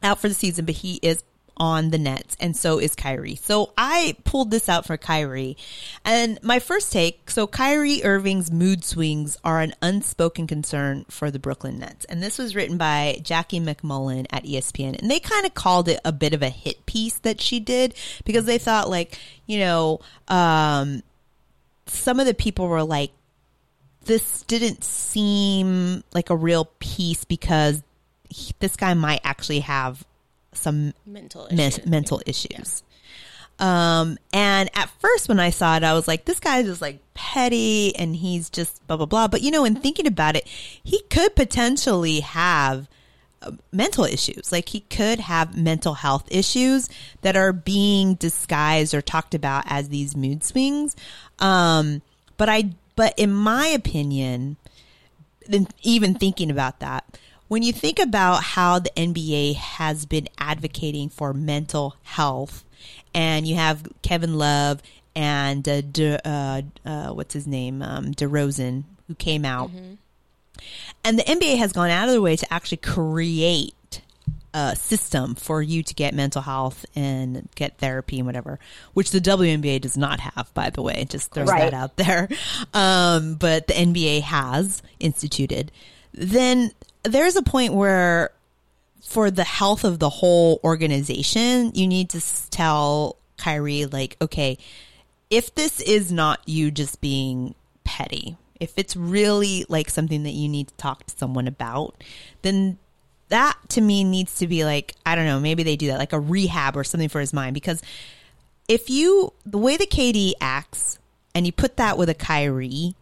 out for the season but he is on the Nets, and so is Kyrie. So I pulled this out for Kyrie. And my first take so Kyrie Irving's mood swings are an unspoken concern for the Brooklyn Nets. And this was written by Jackie MacMullan at ESPN. And they kind of called it a bit of a hit piece that she did because they thought, like, you know, um, some of the people were like, this didn't seem like a real piece because he, this guy might actually have some Mental men- issues. mental issues. Um, and at first when I saw it, I was like, this guy is like petty and he's just blah, blah, blah. But you know, in thinking about it, he could potentially have uh, mental issues. Like he could have mental health issues that are being disguised or talked about as these mood swings. Um, but I, but in my opinion, then even thinking about that, when you think about how the NBA has been advocating for mental health, and you have Kevin Love and uh, De, uh, uh, what's his name, um, DeRozan, who came out, and the NBA has gone out of their way to actually create a system for you to get mental health and get therapy and whatever, which the WNBA does not have, by the way. Just throws Right. that out there. Um, but the NBA has instituted. Then there's a point where for the health of the whole organization, you need to tell Kyrie, like, okay, if this is not you just being petty, if it's really like something that you need to talk to someone about, then that to me needs to be like, I don't know, maybe they do that, like a rehab or something for his mind. Because if you, the way that KD acts and you put that with a Kyrie,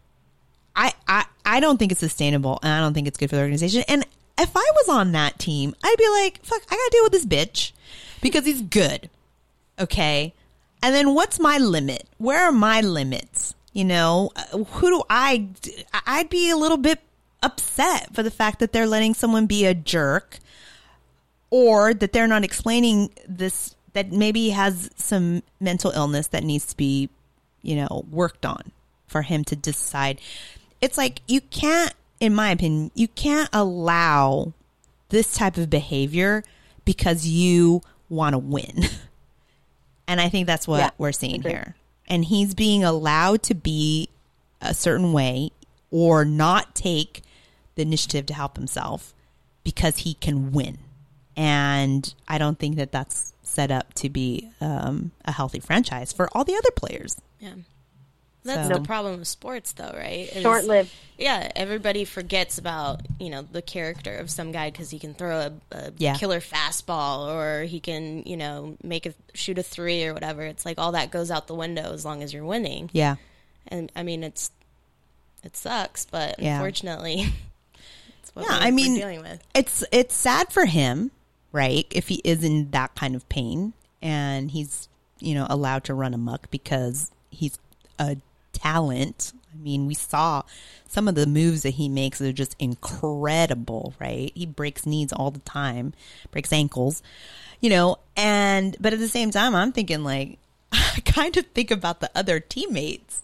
I, I, I don't think it's sustainable and I don't think it's good for the organization. And if I was on that team, I'd be like, fuck, I gotta deal with this bitch because he's good. Okay. And then what's my limit? Where are my limits? You know, Uh, who do I, I'd be a little bit upset for the fact that they're letting someone be a jerk or that they're not explaining this, that maybe he has some mental illness that needs to be, you know, worked on for him to decide. It's like you can't, in my opinion, you can't allow this type of behavior because you want to win. And I think that's what Yeah, we're seeing here. And he's being allowed to be a certain way or not take the initiative to help himself because he can win. And I don't think that that's set up to be um, a healthy franchise for all the other players. Yeah. That's So- the problem with sports, though, right? Is- Short-lived. Yeah, everybody forgets about you know the character of some guy because he can throw a, a Yeah. killer fastball or he can you know make a shoot a three or whatever. It's like all that goes out the window as long as you're winning. Yeah. and I mean it's it sucks, but Yeah. unfortunately, it's what Yeah, we're, I mean, dealing with. it's it's sad for him, right? If he is in that kind of pain and he's you know allowed to run amok because he's a talent. I mean, we saw some of the moves that he makes are just incredible, right? He breaks knees all the time, breaks ankles, you know. And but at the same time, I'm thinking like I kind of think about the other teammates.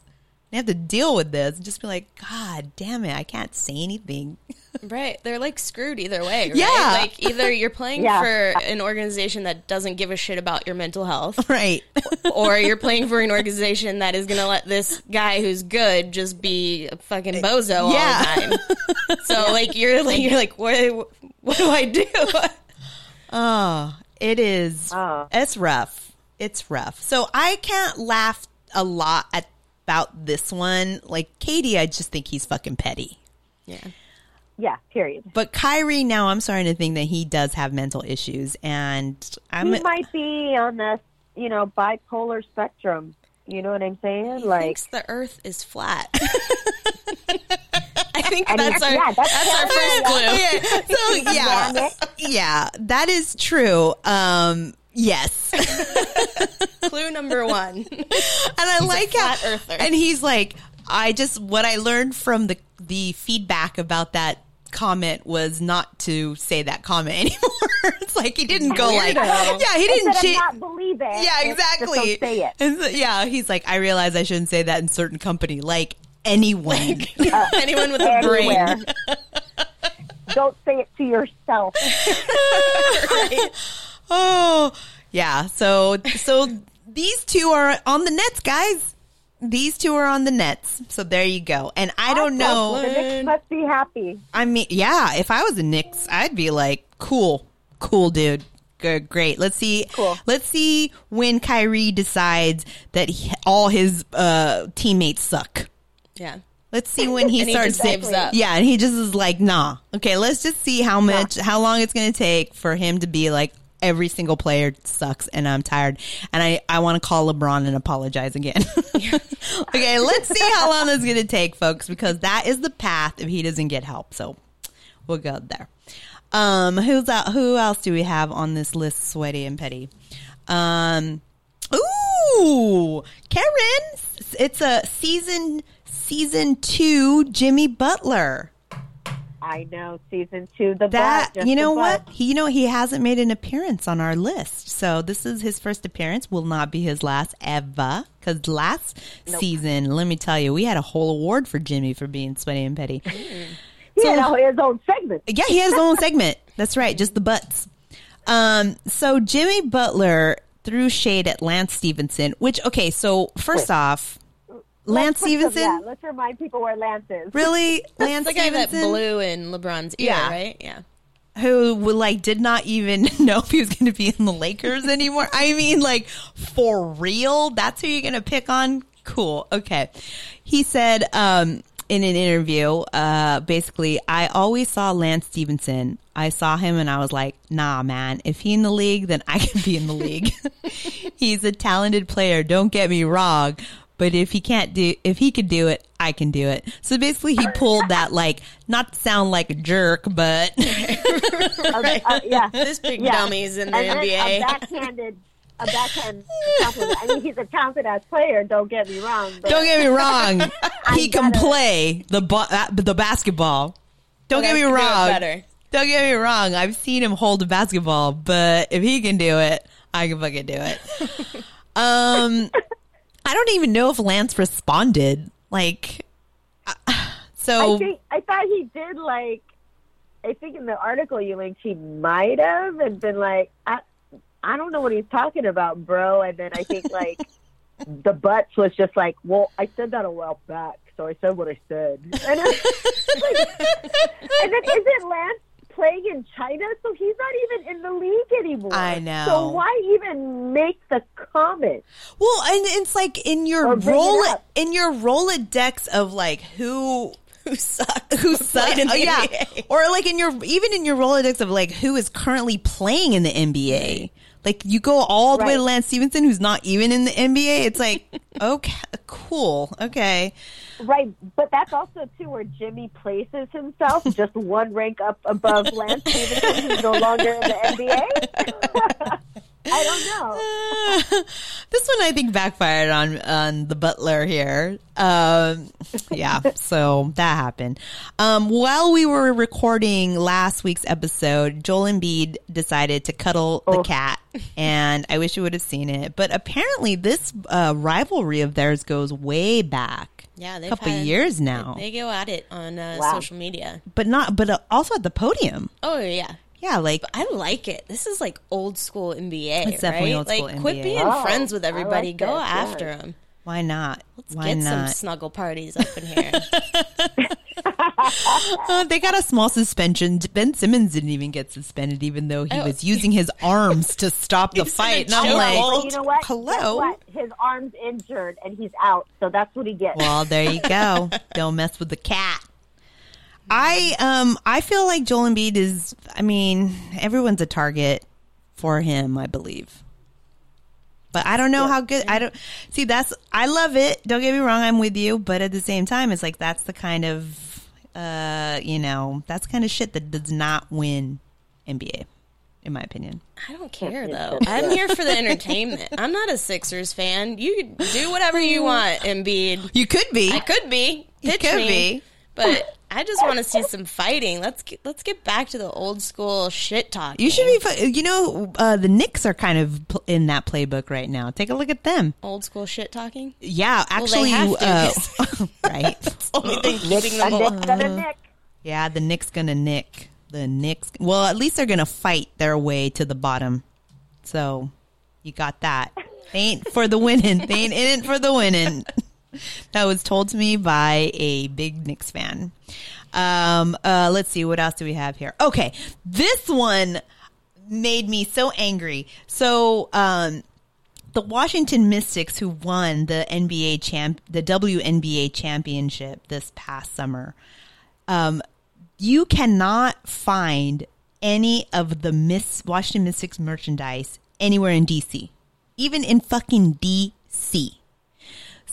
They have to deal with this. and Just be like, God damn it, I can't say anything. Right. They're like screwed either way, right? Yeah. Like either you're playing Yeah. for an organization that doesn't give a shit about your mental health. Right. or you're playing for an organization that is going to let this guy who's good just be a fucking eh, bozo Yeah. all the time. So like you're like you're like what what do I do? Oh, it is. Oh. It's rough. It's rough. So I can't laugh a lot at, about this one. Like KD, I just think he's fucking petty. Yeah. Yeah, period. But Kyrie, now I'm starting to think that he does have mental issues, and I'm he might be on the, you know, bipolar spectrum. You know what I'm saying? He like, thinks the earth is flat. I think I mean, that's our yeah, that's that's our first clue. Yeah, so yeah, yeah, that is true. Um, yes, Clue number one. and I like how, flat earther. and he's like, I just what I learned from the the feedback about that comment was not to say that comment anymore. it's like he didn't go like, yeah, he didn't. Instead cha- not believe it. yeah, it's just exactly. don't say it. And so- yeah, he's like, I realize I shouldn't say that in certain company, like anyone. Uh, Anyone with a brain. don't say it to yourself. Oh, yeah. So, so these two are on the nets, guys. These two are on the nets. So there you go. And I don't know. The Knicks must be happy. I mean, yeah, if I was a Knicks, I'd be like, cool, cool, dude. Good, great. Let's see. Cool. Let's see when Kyrie decides that he, all his uh, teammates suck. Yeah. Let's see when he And he starts just gives up. Yeah, and he just is like, nah. Okay, let's just see how much, how long it's going to take for him to be like, every single player sucks, and I'm tired, and I I want to call LeBron and apologize again. okay, let's see how long that's going to take, folks, because that is the path if he doesn't get help. So we'll go there. Um, who's out? Who else do we have on this list? Sweaty and petty. Um, ooh, Karen. It's a season season two. Jimmy Butler. I know season two. The That butt, you know what he you know he hasn't made an appearance on our list, so this is his first appearance. Will not be his last ever. Because last season, let me tell you, we had a whole award for Jimmy for being sweaty and petty. He had his own segment. Yeah, he has his own segment. That's right, just the butts. Um, so Jimmy Butler threw shade at Lance Stephenson, which okay, so first off, Lance Let's put some- Stephenson, yeah, let's remind people where Lance is. really, Lance the guy that Stephenson, blew in LeBron's ear, Yeah. right? Yeah. who like did not even know if he was going to be in the Lakers anymore. I mean, like for real, that's who you're going to pick on. Cool. Okay. He said um, in an interview, uh, basically, I always saw Lance Stephenson. I saw him and I was like, nah, man, if he in the league, then I can be in the league. He's a talented player. Don't get me wrong. But if he can't do, if he could do it, I can do it. So basically he pulled that like, not to sound like a jerk, but Uh, uh, yeah, This big yeah. dummy's in the and NBA. A backhanded, a backhand compliment. I mean, he's a talented ass player. Don't get me wrong. But Don't get me wrong. he can gotta- play the ba- uh, the basketball. Don't But get I me can do wrong. better. Don't get me wrong. I've seen him hold a basketball, but if he can do it, I can fucking do it. um, I don't even know if Lance responded. Like, uh, so I think I thought he did. Like, I think in the article you linked, he might have and been like, I, I don't know what he's talking about, bro. And then I think like the butts was just like, well, I said that a while back, so I said what I said. And, it's like, and then isn't Lance playing in China? So he's not even in the league anymore. I know. So why even make the comment. Well, and it's like in your Or bring it roll in your Rolodex of like who Who sucks? who Played sucks. in the Oh, yeah, NBA. or like in your even in your Rolodex of like who is currently playing in the NBA. Like you go all the way to Lance Stephenson, who's not even in the NBA. It's like okay, cool, okay. Right, but that's also too where Jimmy places himself just one rank up above Lance Stephenson, who's no longer in the NBA. I don't know. this one I think backfired on on the butler here. Um, yeah, so that happened. Um, while we were recording last week's episode, Joel Embiid decided to cuddle the cat, and I wish you would have seen it. But apparently, this uh, rivalry of theirs goes way back. Yeah, a couple had- years now, They go at it on uh, Wow. social media. but not, but uh, also at the podium. Oh yeah. Yeah, like I like it. This is like old school NBA. It's definitely right? old school like, quit being Oh, friends with everybody. like Go this, after them. why not? Let's why get some snuggle parties up in here. Uh, they got a small suspension. Ben Simmons didn't even get suspended, even though he Oh. was using his arms to stop the fight. And in a I'm like, But you know what? Hello. what? His arm's injured and he's out, so that's what he gets. Well, there you go. Don't mess with the cat. I um I feel like Joel Embiid is. I mean, everyone's a target for him. I believe. But I don't know how good. I don't see. That's I love it. Don't get me wrong. I'm with you. But at the same time, it's like that's the kind of, uh, you know, that's the kind of shit that does not win NBA, in my opinion. I don't care though. I'm here for the entertainment. I'm not a Sixers fan. You do whatever you want, Embiid. You could be. I could be. You could me. be. But I just want to see some fighting. Let's get, let's get back to the old school shit talk. You should be. fu- You know, uh, the Knicks are kind of in that playbook right now. Take a look at them. old school shit talking. Yeah, Well, actually, they have to, uh, 'cause- right? Only thing Nick, keeping a them Nick, alive. Nick. Yeah, the Knicks gonna nick the Knicks. Well, at least they're gonna fight their way to the bottom. So you got that. They ain't for the winning. They ain't in it for the winning. That was told to me by a big Knicks fan. Um, uh, let's see what else do we have here. Okay, this one made me so angry. So, um, the Washington Mystics, who won the NBA champ, the WNBA championship this past summer, um, you cannot find any of the Miss Washington Mystics merchandise anywhere in DC, even in fucking DC.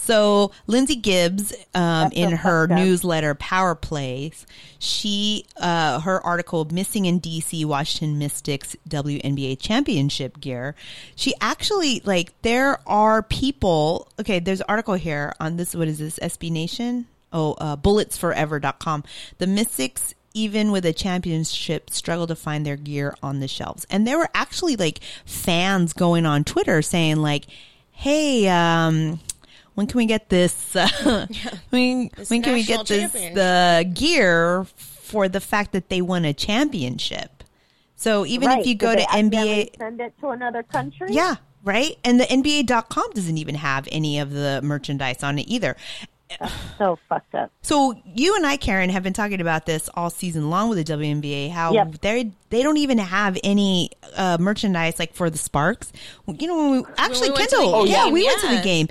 So Lindsay Gibbs, um, in her newsletter Power Plays, she uh, her article "Missing in DC: Washington Mystics WNBA Championship Gear." She actually like there are people. Okay, there's an article here on this. What is this? SB Nation. Oh, uh, bulletsforever.com. The Mystics even with a championship struggle to find their gear on the shelves and there were actually like fans going on twitter saying like hey um when can we get this uh, when, This when can we get this the gear for the fact that they won a championship so even Right, if you go they to accidentally nba send it to another country. yeah right and the nba.com doesn't even have any of the merchandise on it either so fucked up. so you and I, Karen, have been talking about this all season long with the WNBA. How Yep. they they don't even have any uh, merchandise like for the Sparks. You know, when we actually we went to the Kendall, yeah, game, we went to the game.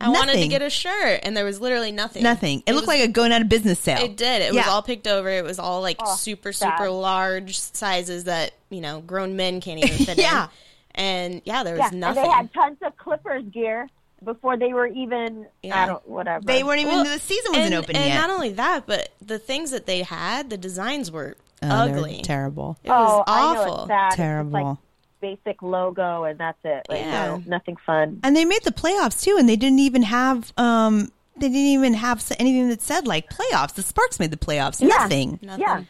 I wanted to get a shirt, and there was literally nothing. nothing. It, looked was- like a going out of business sale. It did. It Yeah. was all picked over. It was all like Oh, super, sad. super large sizes that you know grown men can't even fit Yeah. in. And yeah, there was Yeah, and nothing. they had tons of Clippers gear before they were even. Yeah. I don't whatever. They weren't even Well, the season wasn't and, open and yet. not only that, but the things that they had, the designs were Oh, ugly. terrible. It was oh, I know awful. it's sad. It's just, Terrible. Like basic logo, and that's it. Like, Yeah. no, nothing fun. And they made the playoffs too, and they didn't even have um they didn't even have anything that said like playoffs. The Sparks made the playoffs. Yeah. Nothing. Nothing. Yeah.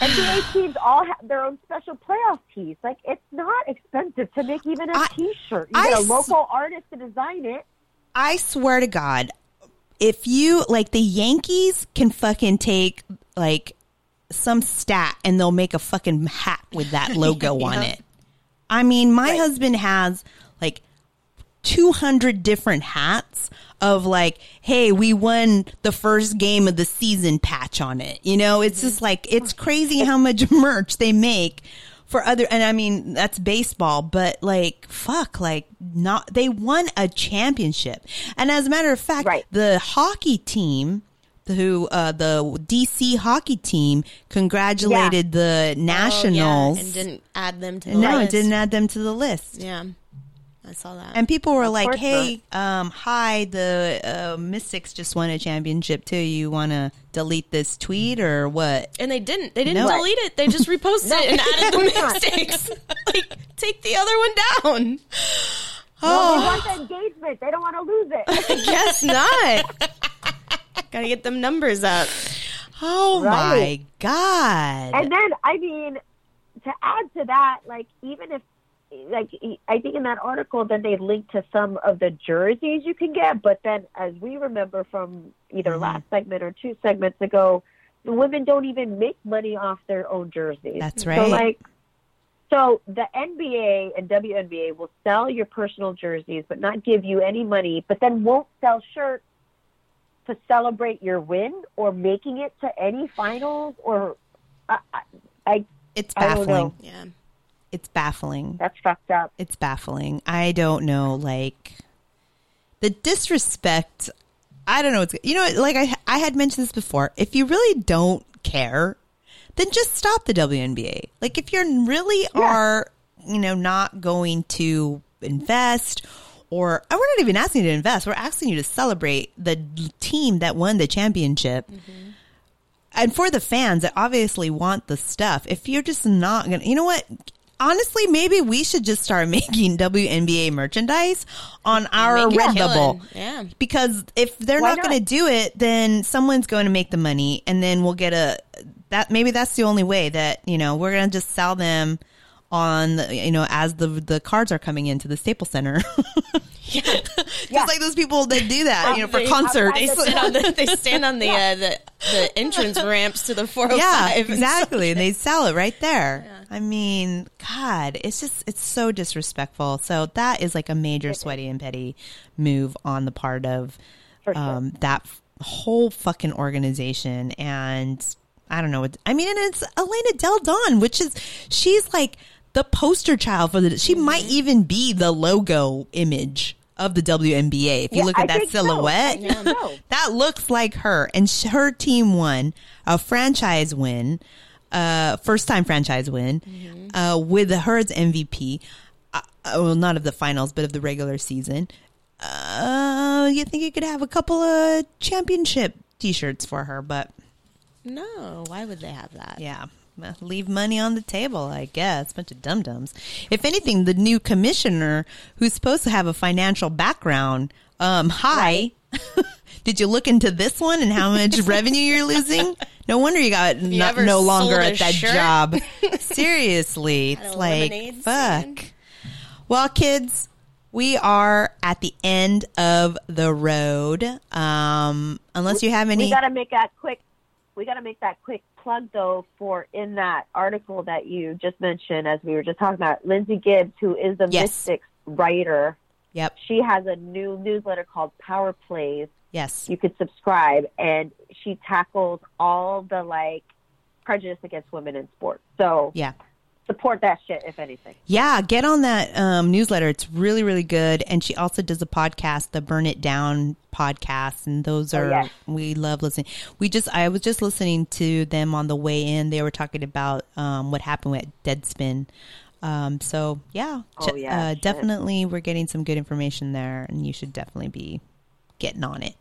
NBA teams all have their own special playoff tees. Like it's not expensive to make even a I- shirt You I get a s- local artist to design it. I swear to God, if you like the Yankees can fucking take like some stat and they'll make a fucking hat with that logo on it. I mean, my husband has like 200 different hats of like, hey, we won the first game of the season patch on it. You know, it's just like, it's crazy how much merch they make for other, and I mean that's baseball, but like fuck, like not they won a championship, and as a matter of fact, the hockey team. Who uh, the DC hockey team congratulated the Nationals Oh, and didn't add them to the no, list. it didn't add them to the list. Yeah, I saw that. And people were like, "Hey, um, hi, the uh, Mystics just won a championship too. You want to delete this tweet or what?" And they didn't. They didn't No. delete it. They just reposted No, it and added the of course not. mistakes. like, take the other one down. Well, they Oh, want the engagement. They don't want to lose it. I guess not. Gotta get them numbers up. Oh Right. my god! And then, I mean, to add to that, like even if, like I think in that article, then they linked to some of the jerseys you can get. But then, as we remember from either Mm-hmm. last segment or two segments ago, the women don't even make money off their own jerseys. That's right. So like. So the NBA and WNBA will sell your personal jerseys, but not give you any money. But then won't sell shirts to celebrate your win or making it to any finals or I, I, I it's I baffling. Yeah, it's baffling. That's fucked up. It's baffling. I don't know, like the disrespect. I don't know. What's you know, like I I had mentioned this before. If you really don't care, then just stop the WNBA. Like if you really are, you know, not going to invest or we're not even asking you to invest. We're asking you to celebrate the team that won the championship. And for the fans that obviously want the stuff, if you're just not going to, you know what? Honestly, maybe we should just start making WNBA merchandise on our Redbubble. Yeah. Because if they're Why not, going to do it, then someone's going to make the money and then we'll get a, that maybe that's the only way that, you know, we're going to just sell them on, the, you know, as the, the cards are coming into the Staples Center. Yeah, just like those people that do that, you know, for They- concerts. They stand on the, they stand on the, uh, the the entrance ramps to the 405. Yeah, and exactly. And they sell it right there. I mean, God, it's just it's so disrespectful. So that is like a major sweaty and petty move on the part of um, that whole fucking organization. And I don't know what I mean. And it's Elena Delle Donne, which is she's like the poster child for the. She might even be the logo image. Of the WNBA, if you Yeah, look at I that so. silhouette, so. that looks like her and sh- her team won a franchise win uh first time franchise win uh with her as mvp uh, well not of the finals but of the regular season uh you think you could have a couple of championship t-shirts for her but No, why would they have that? yeah leave money on the table i guess. Bunch of dum-dums. If anything the new commissioner who's supposed to have a financial background um hi. Did you look into this one and how much revenue you're losing? No wonder you got you not, no longer at that shirt? job. Seriously it's like lemonade fuck. well kids we are at the end of the road. Um unless you have any We got to make a quick. We got to make that quick plug though for in that article that you just mentioned, as we were just talking about, Lindsay Gibbs, who is a Yes. Mystics writer. Yep. She has a new newsletter called Power Plays. yes You could subscribe, and she tackles all the like prejudice against women in sports. So yeah support that shit, if anything. Yeah, get on that um, newsletter. It's really, really good. And she also does a podcast, the Burn It Down podcast. And those Oh, are, we love listening. We just, I was just listening to them on the way in. They were talking about um, what happened with Deadspin. Um, so, yeah, Oh, yeah, uh, definitely we're getting some good information there. And you should definitely be getting on it.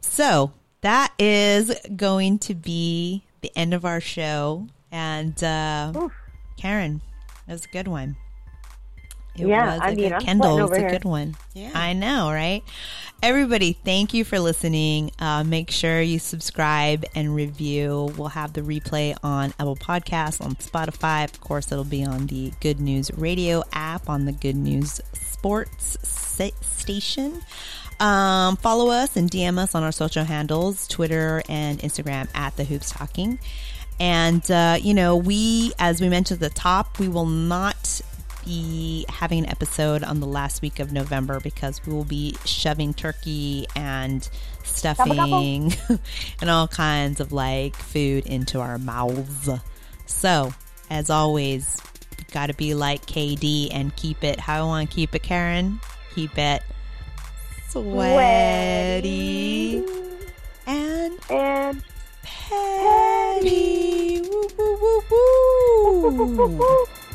So, that is going to be the end of our show. And uh, Karen, that was a good one. It Yeah, was I a mean, good I'm Kendall sweating was a here. good one. Yeah. I know, right? Everybody, thank you for listening. Uh, make sure you subscribe and review. We'll have the replay on Apple Podcasts, on Spotify. Of course, it'll be on the Good News Radio app, on the Good News Sports station. Um, follow us and DM us on our social handles, Twitter and Instagram at the Hoops Talking. And, uh, you know, we, as we mentioned at the top, we will not be having an episode on the last week of November because we will be shoving turkey and stuffing and all kinds of like food into our mouths. So, as always, got to be like KD and keep it. How I want to keep it, Karen? Keep it sweaty and and petty. Woo, woo, woo, woo.